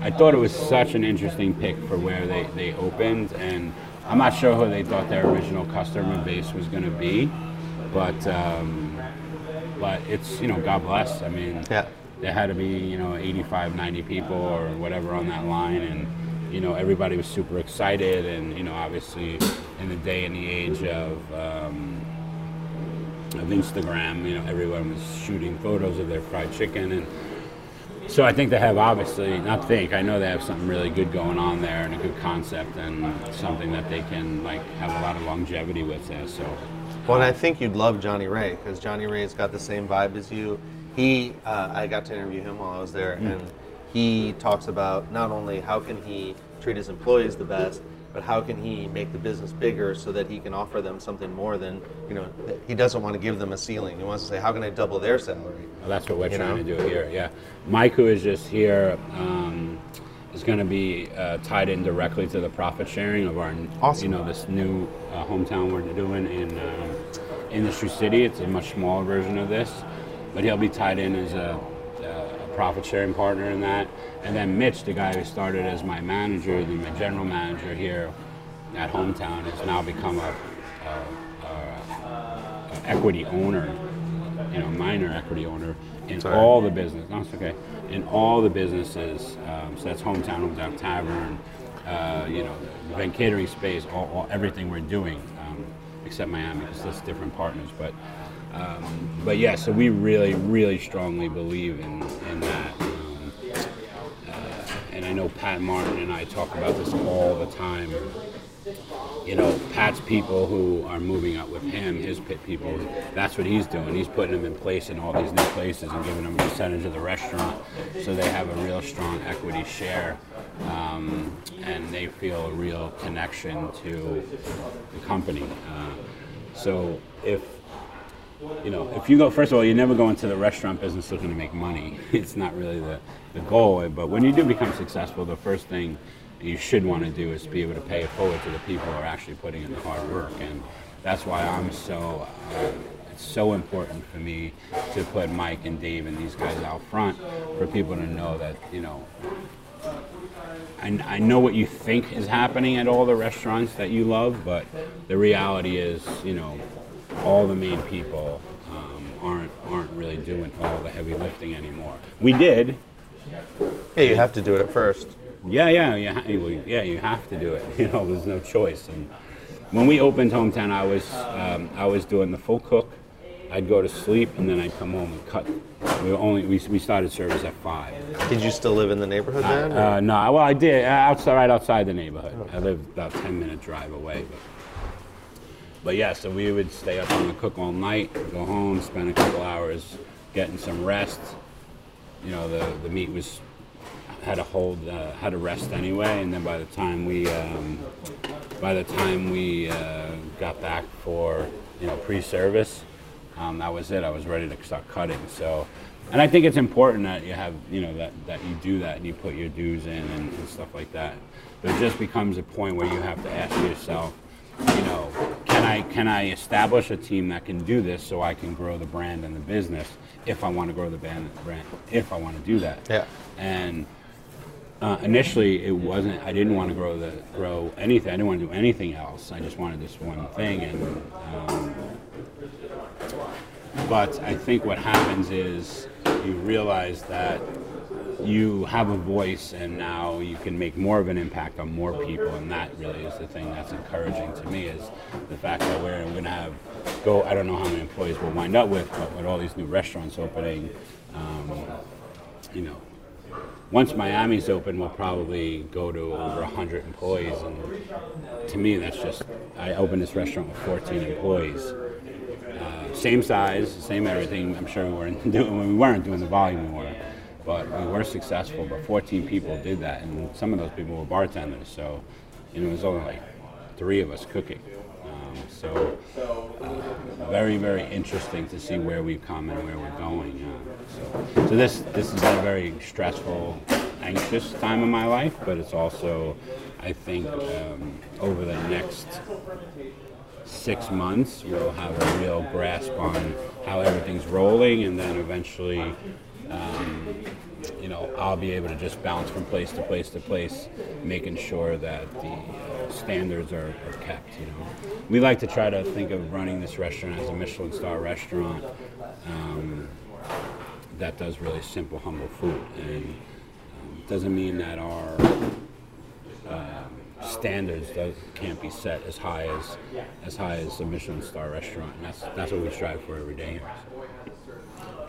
I thought it was such an interesting pick for where they, they opened, and I'm not sure who they thought their original customer base was going to be, but um, but it's you know God bless. I mean, Yeah. There had to be you know 85 90 people or whatever on that line and you know everybody was super excited and you know obviously in the day and the age of um, of instagram you know everyone was shooting photos of their fried chicken and so i think they have obviously not think i know they have something really good going on there and a good concept and something that they can like have a lot of longevity with there so Well, and I think you'd love Johnny Ray because Johnny Ray's got the same vibe as you. He, uh, I got to interview him while I was there, and he talks about not only how can he treat his employees the best, but how can he make the business bigger so that he can offer them something more than you know. He doesn't want to give them a ceiling. He wants to say, how can I double their salary? Well, that's what we're You trying know? to do here. Yeah, Mike, who is just here, um, is going to be uh, tied in directly to the profit sharing of our, Awesome. you know, this new uh, hometown we're doing in um Industry City. It's a much smaller version of this, but he'll be tied in as a, a profit sharing partner in that. And then Mitch, the guy who started as my manager, the my general manager here at hometown, has now become a, a, a equity owner, you know, minor equity owner in Sorry. all the business. No, it's okay. In all the businesses, um, so that's hometown, hometown tavern, uh, you know, the event catering space, all, all everything we're doing, um, except Miami because that's different partners. But um, but yeah, so we really, really strongly believe in in that. Um, uh, and I know Pat Martin and I talk about this all the time you know, Pat's people who are moving up with him, his pit people, that's what he's doing. He's putting them in place in all these new places and giving them a percentage of the restaurant so they have a real strong equity share um, and they feel a real connection to the company. Uh, so if you know, if you go, first of all, you never go into the restaurant business looking to make money. [LAUGHS] It's not really the, the goal. But when you do become successful, the first thing you should want to do is be able to pay it forward to the people who are actually putting in the hard work. And that's why I'm so, uh, it's so important for me to put Mike and Dave and these guys out front for people to know that, you know, I, I know what you think is happening at all the restaurants that you love, but the reality is, you know, all the main people um, aren't aren't really doing all the heavy lifting anymore. We did, Yeah, you have to do it at first. yeah, yeah, yeah, yeah. You have to do it. [LAUGHS] You know, there's no choice. And when we opened hometown, I was um, I was doing the full cook. I'd go to sleep and then I'd come home and cut. We were only we, we started service at five. Did you still live in the neighborhood then? or- Uh, no, well, I did uh, outside, right outside the neighborhood. I live about ten minute drive away, but but yeah. So we would stay up on the cook all night, go home, spend a couple hours getting some rest. You know, the the meat was had to hold uh, had to rest anyway, and then by the time we um, by the time we uh, got back for you know pre-service, um, that was it. I was ready to start cutting. So, and I think it's important that you have you know that that you do that and you put your dues in and, and stuff like that. But it just becomes a point where you have to ask yourself, you know, can I can I establish a team that can do this so I can grow the brand and the business if I want to grow the brand brand if I want to do that. Yeah. And uh, initially, it wasn't. I didn't want to grow the grow anything. I didn't want to do anything else. I just wanted this one thing. And um, but I think what happens is you realize that you have a voice, and now you can make more of an impact on more people. And that really is the thing that's encouraging to me is the fact that we're going to have go. I don't know how many employees we'll wind up with, but with all these new restaurants opening, um, you know, once Miami's open, we'll probably go to over 100 employees. And to me, that's just, I opened this restaurant with 14 employees. Uh, same size, same everything. I'm sure we weren't [LAUGHS] doing, we weren't doing the volume we were, but we were successful. But 14 people did that, and some of those people were bartenders. So, it was only like three of us cooking. Um, so, uh, very, very interesting to see where we've come and where we're going. Uh, so, so this this has been a very stressful, anxious time in my life, but it's also, I think, um, over the next six months, we'll have a real grasp on how everything's rolling, and then eventually, um, you know, I'll be able to just bounce from place to place to place, making sure that the uh, standards are, are kept. You know, we like to try to think of running this restaurant as a Michelin star restaurant. Um, that does really simple, humble food, and um, doesn't mean that our standards that can't be set as high as as high as a Michelin star restaurant, and that's that's what we strive for every day.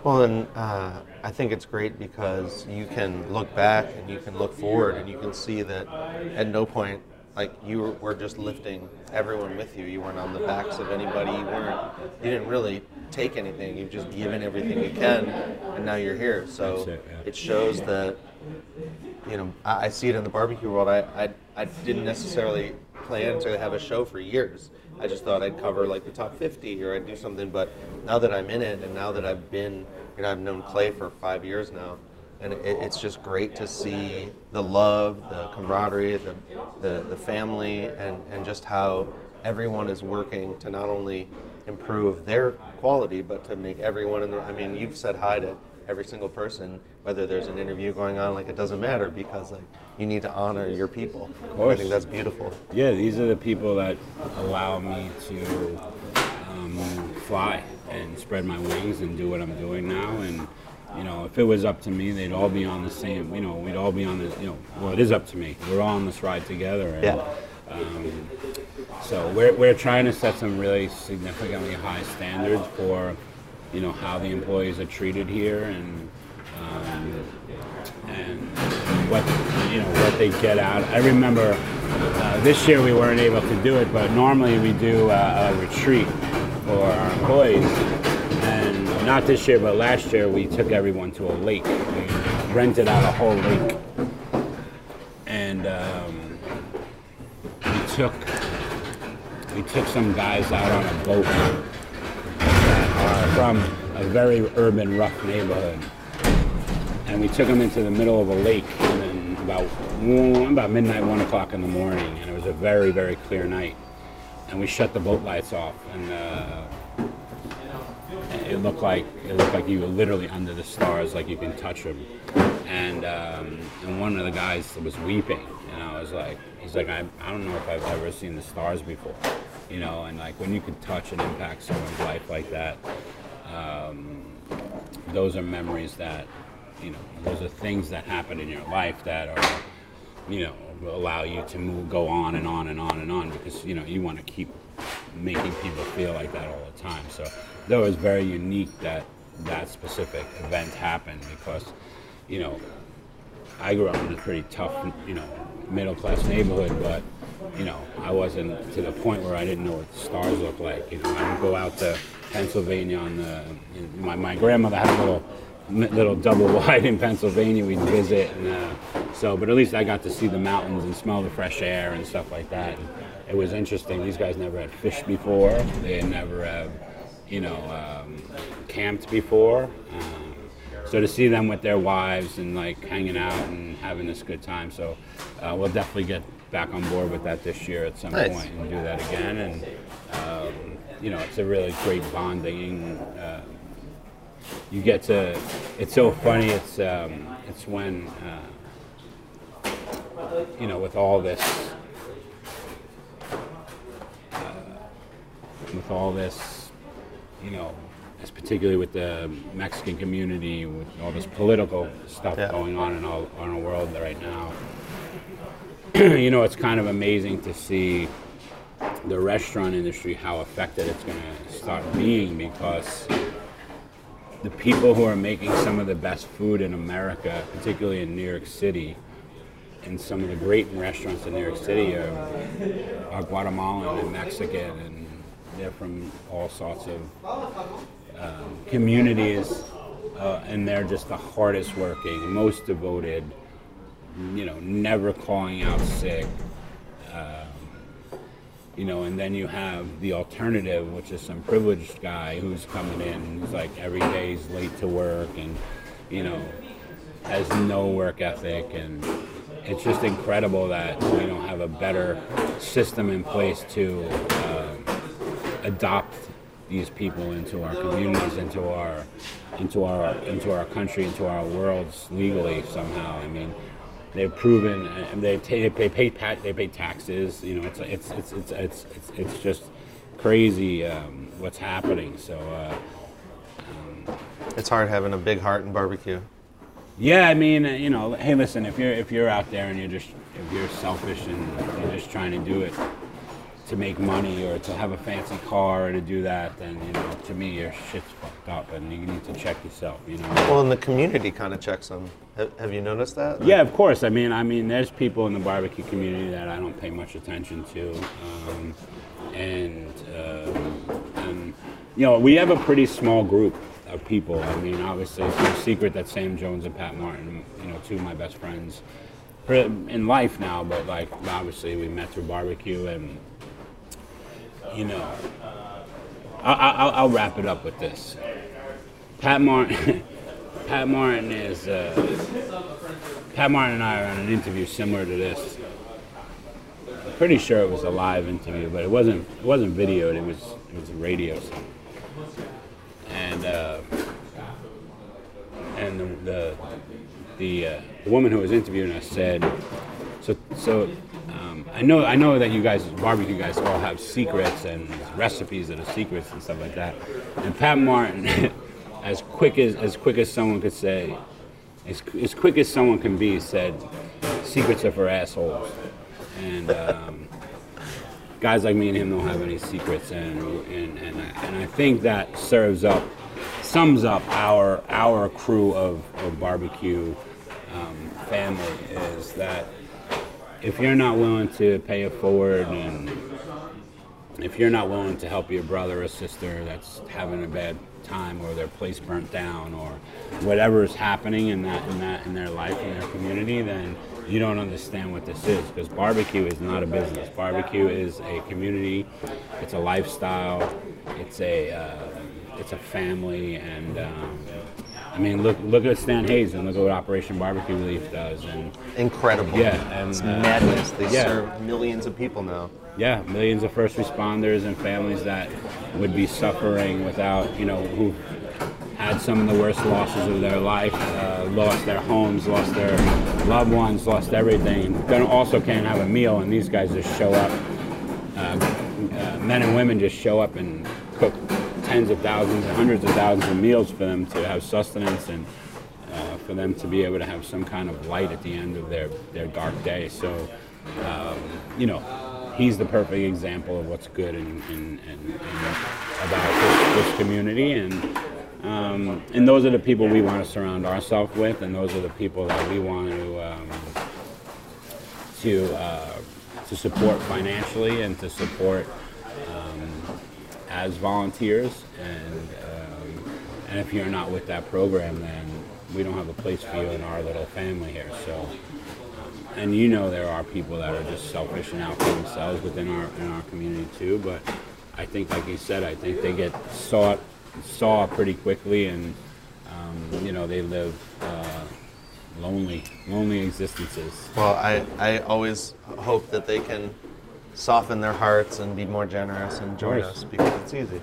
Well, and uh, I think it's great because you can look back and you can look forward and you can see that at no point, like you were, were just lifting everyone with you. You weren't on the backs of anybody. You weren't. You didn't really take anything. You've just given everything you can, and now you're here. So it, yeah. it shows that you know, I, I see it in the barbecue world. I, I, I didn't necessarily plan to have a show for years. I just thought I'd cover like the top 50 or I'd do something. But now that I'm in it and now that I've been, you know, I've known Clay for five years now. And it, it's just great to see the love, the camaraderie, the, the, the family, and, and just how everyone is working to not only improve their quality, but to make everyone in the, I mean, you've said hi to every single person, whether there's an interview going on, like it doesn't matter because like you need to honor your people. I course. think that's beautiful. Yeah, these are the people that allow me to um, fly and spread my wings and do what I'm doing now. And you know, if it was up to me, they'd all be on the same. You know, we'd all be on the. You know, well, it is up to me. We're all on this ride together. And, Yeah. Um, so we're, we're trying to set some really significantly high standards for, you know, how the employees are treated here and and what you know what they get out. I remember uh, this year we weren't able to do it, but normally we do a, a retreat for our employees. And not this year, but last year we took everyone to a lake. We rented out a whole lake, and um, we took we took some guys out on a boat that are from a very urban, rough neighborhood and we took them into the middle of a lake and then about one, about midnight one o'clock in the morning and it was a very very clear night. And we shut the boat lights off and uh, it looked like it looked like you were literally under the stars like you can touch them and um, and one of the guys was weeping and I was like he's like I, I don't know if I've ever seen the stars before you know and like when you can touch and impact someone's life like that um, those are memories that you know those are things that happen in your life that are you know allow you to move go on and on and on and on because you know you want to keep making people feel like that all the time. So that was very unique that that specific event happened because you know I grew up in a pretty tough you know middle class neighborhood but you know I wasn't to the point where I didn't know what the stars looked like. You know I would go out to Pennsylvania on the my, my grandmother had a little little double [LAUGHS] wide in Pennsylvania we'd visit and uh, so but at least I got to see the mountains and smell the fresh air and stuff like that. And it was interesting these guys never had fished before. They had never uh, you know um, camped before. Um, so to see them with their wives and like hanging out and having this good time so uh, we'll definitely get back on board with that this year at some Nice. point and do that again. And um, you know it's a really great bonding uh, you get to it's so funny it's um, it's when uh, you know with all this uh, with all this you know it's particularly with the Mexican community with all this political stuff Yeah. going on in all in our world right now [CLEARS THROAT] you know it's kind of amazing to see the restaurant industry how affected it's going to start being because the people who are making some of the best food in America, particularly in New York City, and some of the great restaurants in New York City are, are Guatemalan and Mexican, and they're from all sorts of um, communities, uh, and they're just the hardest working, most devoted, you know, never calling out sick. You know, and then you have the alternative, which is some privileged guy who's coming in, who's like every day he's late to work and, you know, has no work ethic. And it's just incredible that we don't have a better system in place to um, adopt these people into our communities, into our, into our, into our country, into our worlds legally somehow. I mean, they've proven and they ta- they pay pay pa- they pay taxes. You know, it's it's it's it's it's it's, it's just crazy um, what's happening. So. Uh, It's hard having a big heart in barbecue. Yeah, I mean, uh, you know, hey, listen, if you're if you're out there and you're just if you're selfish and you're just trying to do it to make money or to have a fancy car or to do that, then you know, to me, your shit's fucked up, and you need to check yourself. You know. Well, and the community kind of checks them. Have, have you noticed that? Yeah, of course. I mean, I mean, there's people in the barbecue community that I don't pay much attention to, um, and um, and you know, we have a pretty small group of people. I mean, obviously, it's no secret that Sam Jones and Pat Martin, you know, two of my best friends in life now, but like obviously we met through barbecue, and you know, I, I, I'll, I'll wrap it up with this. Pat Martin, [LAUGHS] Pat Martin is. Uh, Pat Martin and I are on an interview similar to this. I'm pretty sure it was a live interview, but it wasn't. It wasn't videoed. It was. It was a radio. And uh, and the the the, uh, the woman who was interviewing us said, so so I know I know that you guys barbecue guys all have secrets and recipes that are secrets and stuff like that. And Pat Martin, [LAUGHS] as quick as as quick as someone could say, as, as quick as someone can be, said, "Secrets are for assholes." And um, guys like me and him don't have any secrets, and and and I, and I think that serves up sums up our our crew of, of barbecue um, family is that if you're not willing to pay it forward and if you're not willing to help your brother or sister that's having a bad time or their place burnt down or whatever is happening in that in that in their life in their community then you don't understand what this is. Because barbecue is not a business. Barbecue is a community. It's a lifestyle. It's a uh, it's a family and um, I mean, look look at Stan Hays and look at what Operation Barbecue Relief does, and Incredible. Yeah, and, it's uh, madness. They yeah. serve millions of people now. yeah, millions of first responders and families that would be suffering without, you know, who had some of the worst losses of their life, uh, lost their homes, lost their loved ones, lost everything. Then also can't have a meal, and these guys just show up. Uh, uh, men and women just show up and cook tens of thousands and hundreds of thousands of meals for them to have sustenance and uh, for them to be able to have some kind of light at the end of their, their dark day. So, um, you know, he's the perfect example of what's good in, in, in about this, this community. And, um, and those are the people we want to surround ourselves with, and those are the people that we want to, um, to, uh, to support financially and to support as volunteers. And, um, and if you're not with that program, then we don't have a place for you in our little family here. So, um, and you know there are people that are just selfish and out for themselves within our in our community too. But I think, like you said, I think they get saw saw pretty quickly, and um, you know they live uh, lonely lonely existences. Well, I, I always hope that they can soften their hearts and be more generous and join us because it's easy.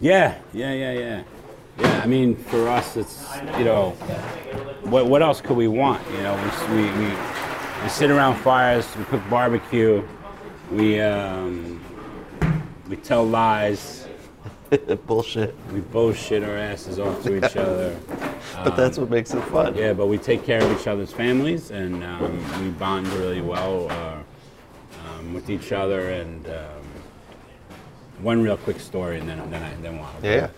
Yeah, yeah, yeah, yeah. Yeah, I mean, for us, it's, you know, what, what else could we want? You know, we, we, we, sit around fires, we cook barbecue, we, um, we tell lies, [LAUGHS] Bullshit. we bullshit our asses off to each [LAUGHS] other. But that's what makes it fun. Yeah, but we take care of each other's families and um, we bond really well uh, um, with each other. And um, one real quick story, and then then I then we'll Yeah. yeah.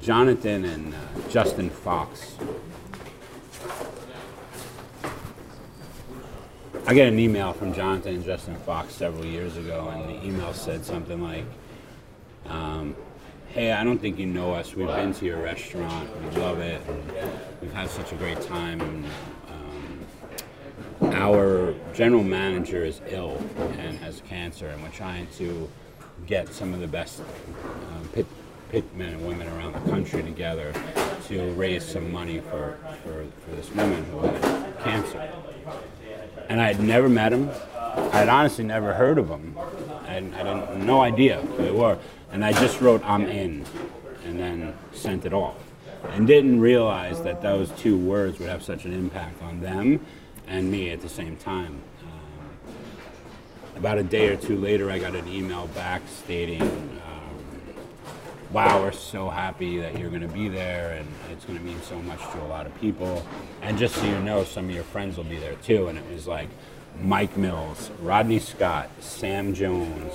Jonathan and uh, Justin Fox. I get an email from Jonathan and Justin Fox several years ago, and the email said something like, um, "Hey, I don't think you know us. We've been to your restaurant. We love it. And we've had such a great time. And, our general manager is ill and has cancer, and we're trying to get some of the best um, pit, pit men and women around the country together to raise some money for, for, for this woman who had cancer. And I had never met him. I had honestly never heard of him. I I had no idea who they were. And I just wrote, I'm in, and then sent it off. And didn't realize that those two words would have such an impact on them and me at the same time. Um, about a day or two later, I got an email back stating, um, wow, we're so happy that you're going to be there, and it's going to mean so much to a lot of people. And just so you know, some of your friends will be there too. And it was like Mike Mills, Rodney Scott, Sam Jones,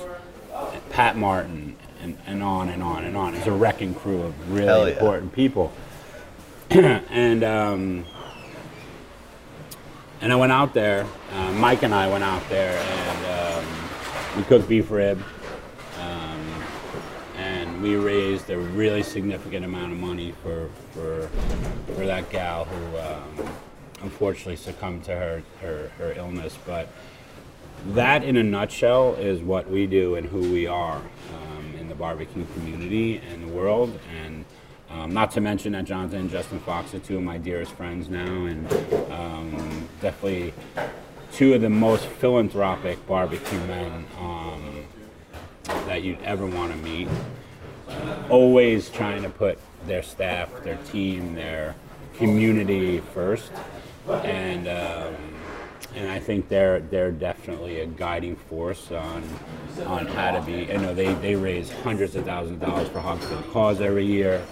Pat Martin, and, and on and on and on. It's a wrecking crew of really yeah. important people. [CLEARS THROAT] and um, and I went out there. Uh, Mike and I went out there, and um, we cooked beef rib. Um, and we raised a really significant amount of money for for for that gal who um, unfortunately succumbed to her, her her illness. But that, in a nutshell, is what we do and who we are um, in the barbecue community and the world. And um, not to mention that Jonathan and Justin Fox are two of my dearest friends now, and um, definitely two of the most philanthropic barbecue men um, that you'd ever want to meet. Always trying to put their staff, their team, their community first, and um, and I think they're they're definitely a guiding force on on how to be. You know, they, they raise hundreds of thousands of dollars for Hogs for the Cause every year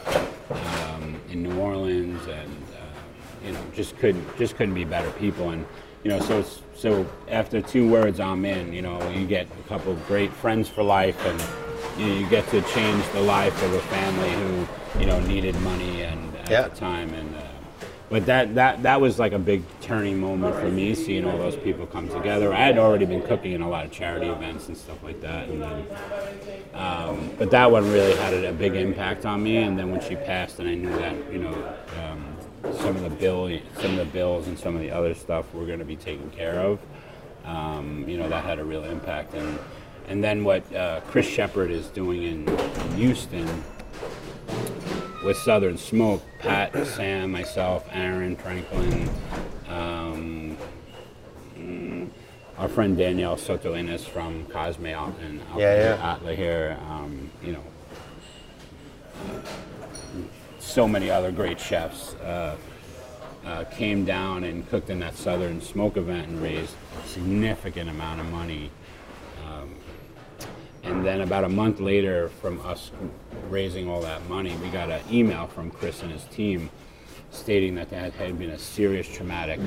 um, in New Orleans, and uh, you know, just couldn't just couldn't be better people. And you know, so it's, so after two words, I'm in. You know, you get a couple of great friends for life, and you, know, you get to change the life of a family who you know needed money and at Yeah. the time and. Uh, but that, that that was like a big turning moment for me, seeing all those people come together. I had already been cooking in a lot of charity events and stuff like that, and then, um, but that one really had a big impact on me. And then when she passed, and I knew that you know um, some of the bill, some of the bills, and some of the other stuff were going to be taken care of. Um, you know that had a real impact, and and then what uh, Chris Shepherd is doing in Houston with Southern Smoke, Pat, Sam, myself, Aaron, Franklin, um, mm, our friend Daniela Soto Innes from Cosme out in out Yeah, yeah. Atla here, um, you know, so many other great chefs uh, uh, came down and cooked in that Southern Smoke event and raised a significant amount of money. And then about a month later, from us raising all that money, we got an email from Chris and his team stating that there had been a serious traumatic uh,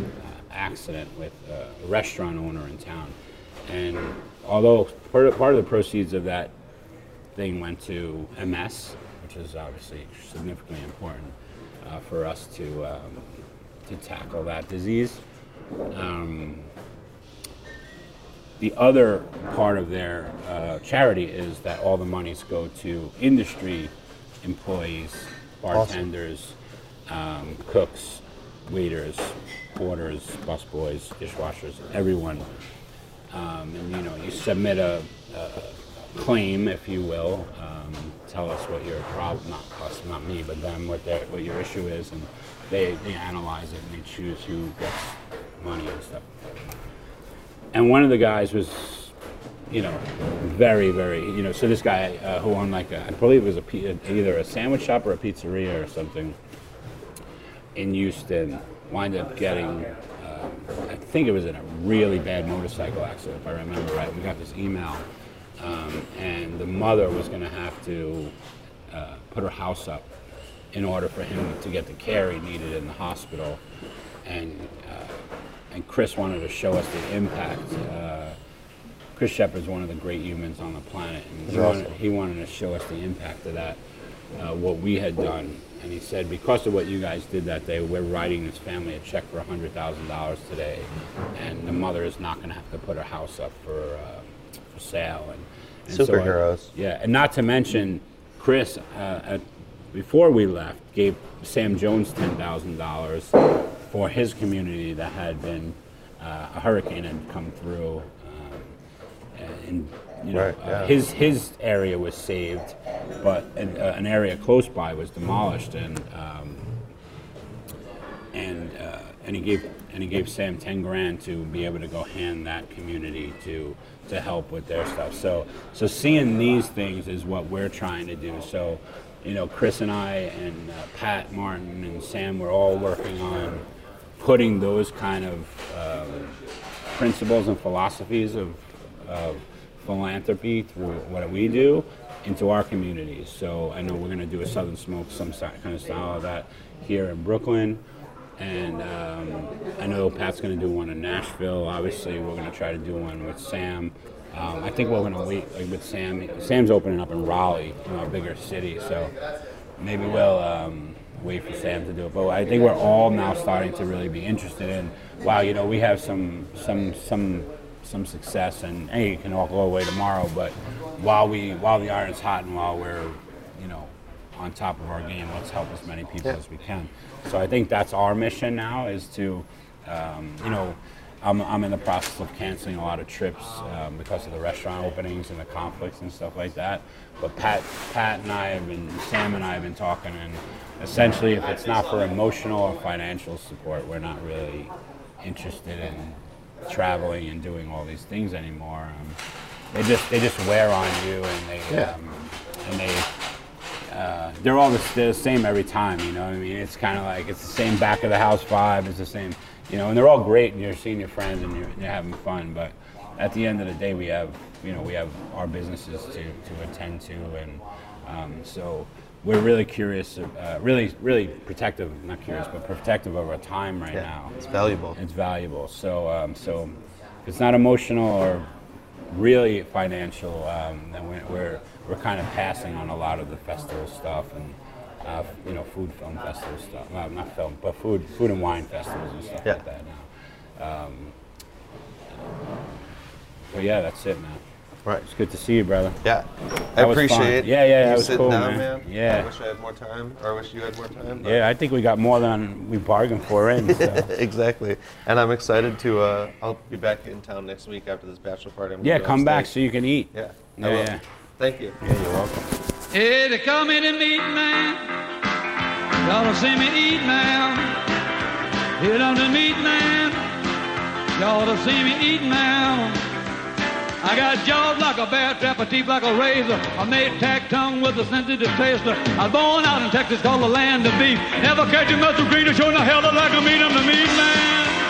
accident with a restaurant owner in town. And although part of, part of the proceeds of that thing went to MS, which is obviously significantly important uh, for us to um, to tackle that disease. Um, the other part of their uh, charity is that all the monies go to industry employees, bartenders, um, cooks, waiters, porters, busboys, dishwashers, everyone. Um, and you know, you submit a, a claim, if you will. Um, tell us what your problem, not us, not me, but them, what their what your issue is, and they they analyze it and they choose who gets money and stuff. And one of the guys was, you know, very, very, you know, so this guy uh, who owned like a, I believe it was a, either a sandwich shop or a pizzeria or something in Houston, wind up getting, uh, I think it was in a really bad motorcycle accident, if I remember right. We got this email, um, and the mother was going to have to uh, put her house up in order for him to get the care he needed in the hospital. And uh, and Chris wanted to show us the impact. Uh, Chris Shepherd's one of the great humans on the planet, and he, wanted, he wanted to show us the impact of that, uh, what we had done. And he said, because of what you guys did that day, we're writing this family a check for $100,000 today, and the mother is not going to have to put her house up for, uh, for sale. And, and so I- Superheroes. yeah, and not to mention, Chris, uh, at, before we left, gave Sam Jones ten thousand dollars for his community that had been uh, a hurricane had come through, um, and you know Right, uh, yeah. his his area was saved, but an, uh, an area close by was demolished, and um, and uh, and he gave and he gave Sam ten grand to be able to go hand that community to to help with their stuff. So so seeing these things is what we're trying to do. So you know, Chris and I and uh, Pat Martin and Sam were all working on putting those kind of um, principles and philosophies of, of philanthropy through what we do into our communities. So I know we're going to do a Southern Smoke, some kind of style of that here in Brooklyn. And um, I know Pat's going to do one in Nashville. Obviously, we're going to try to do one with Sam. Um, I think we're going to wait like, with Sam. Sam's opening up in Raleigh, you know, a bigger city. So maybe we'll um, wait for Sam to do it. But I think we're all now starting to really be interested in. Wow, you know, we have some some some some success, and hey, it can all go away tomorrow. But while we while the iron's hot and while we're you know on top of our game, let's help as many people as we can. So I think that's our mission now is to um, you know. I'm, I'm in the process of canceling a lot of trips um, because of the restaurant openings and the conflicts and stuff like that. But Pat, Pat and I have been, Sam and I have been talking, and essentially, if it's not for emotional or financial support, we're not really interested in traveling and doing all these things anymore. Um, they just they just wear on you, and they Yeah. um, and they uh, they're all the, they're the same every time. You know what I mean? It's kind of like it's the same back of the house vibe. It's the same, you know, and they're all great, and you're seeing your friends and you're, you're having fun. But at the end of the day, we have you know we have our businesses to, to attend to, and um, so we're really curious, uh, really really protective, not curious, but protective of our time right Yeah, now. it's valuable. It's valuable. So um, so if it's not emotional or really financial, um, then we're, we're we're kind of passing on a lot of the festival stuff and. Uh, you know, food film festival stuff. Well, not film, but food, food and wine festivals and stuff Yeah. like that now. Um, but yeah, that's it, man. Right. It's good to see you, brother. Yeah. I That fun. appreciate Yeah, yeah, you was cool, down, man. man. Yeah. I wish I had more time, or I wish you had more time. Yeah, I think we got more than we bargained for in. So. [LAUGHS] exactly. And I'm excited to. Uh, I'll be back in town next week after this bachelor party. Yeah, come back so you can eat. Yeah. I Yeah, yeah. Thank you. Yeah, you're welcome. Hey, they call me the meat man. Y'all see me eat now. Hit on the meat man. Y'all see me eat now. I got jaws like a bear trap, a teeth like a razor. I made tack tongue with a sensitive taster. I was born out in Texas, called the land of beef. Never catch a muscle green or showing a hell like a meat. I'm the meat man.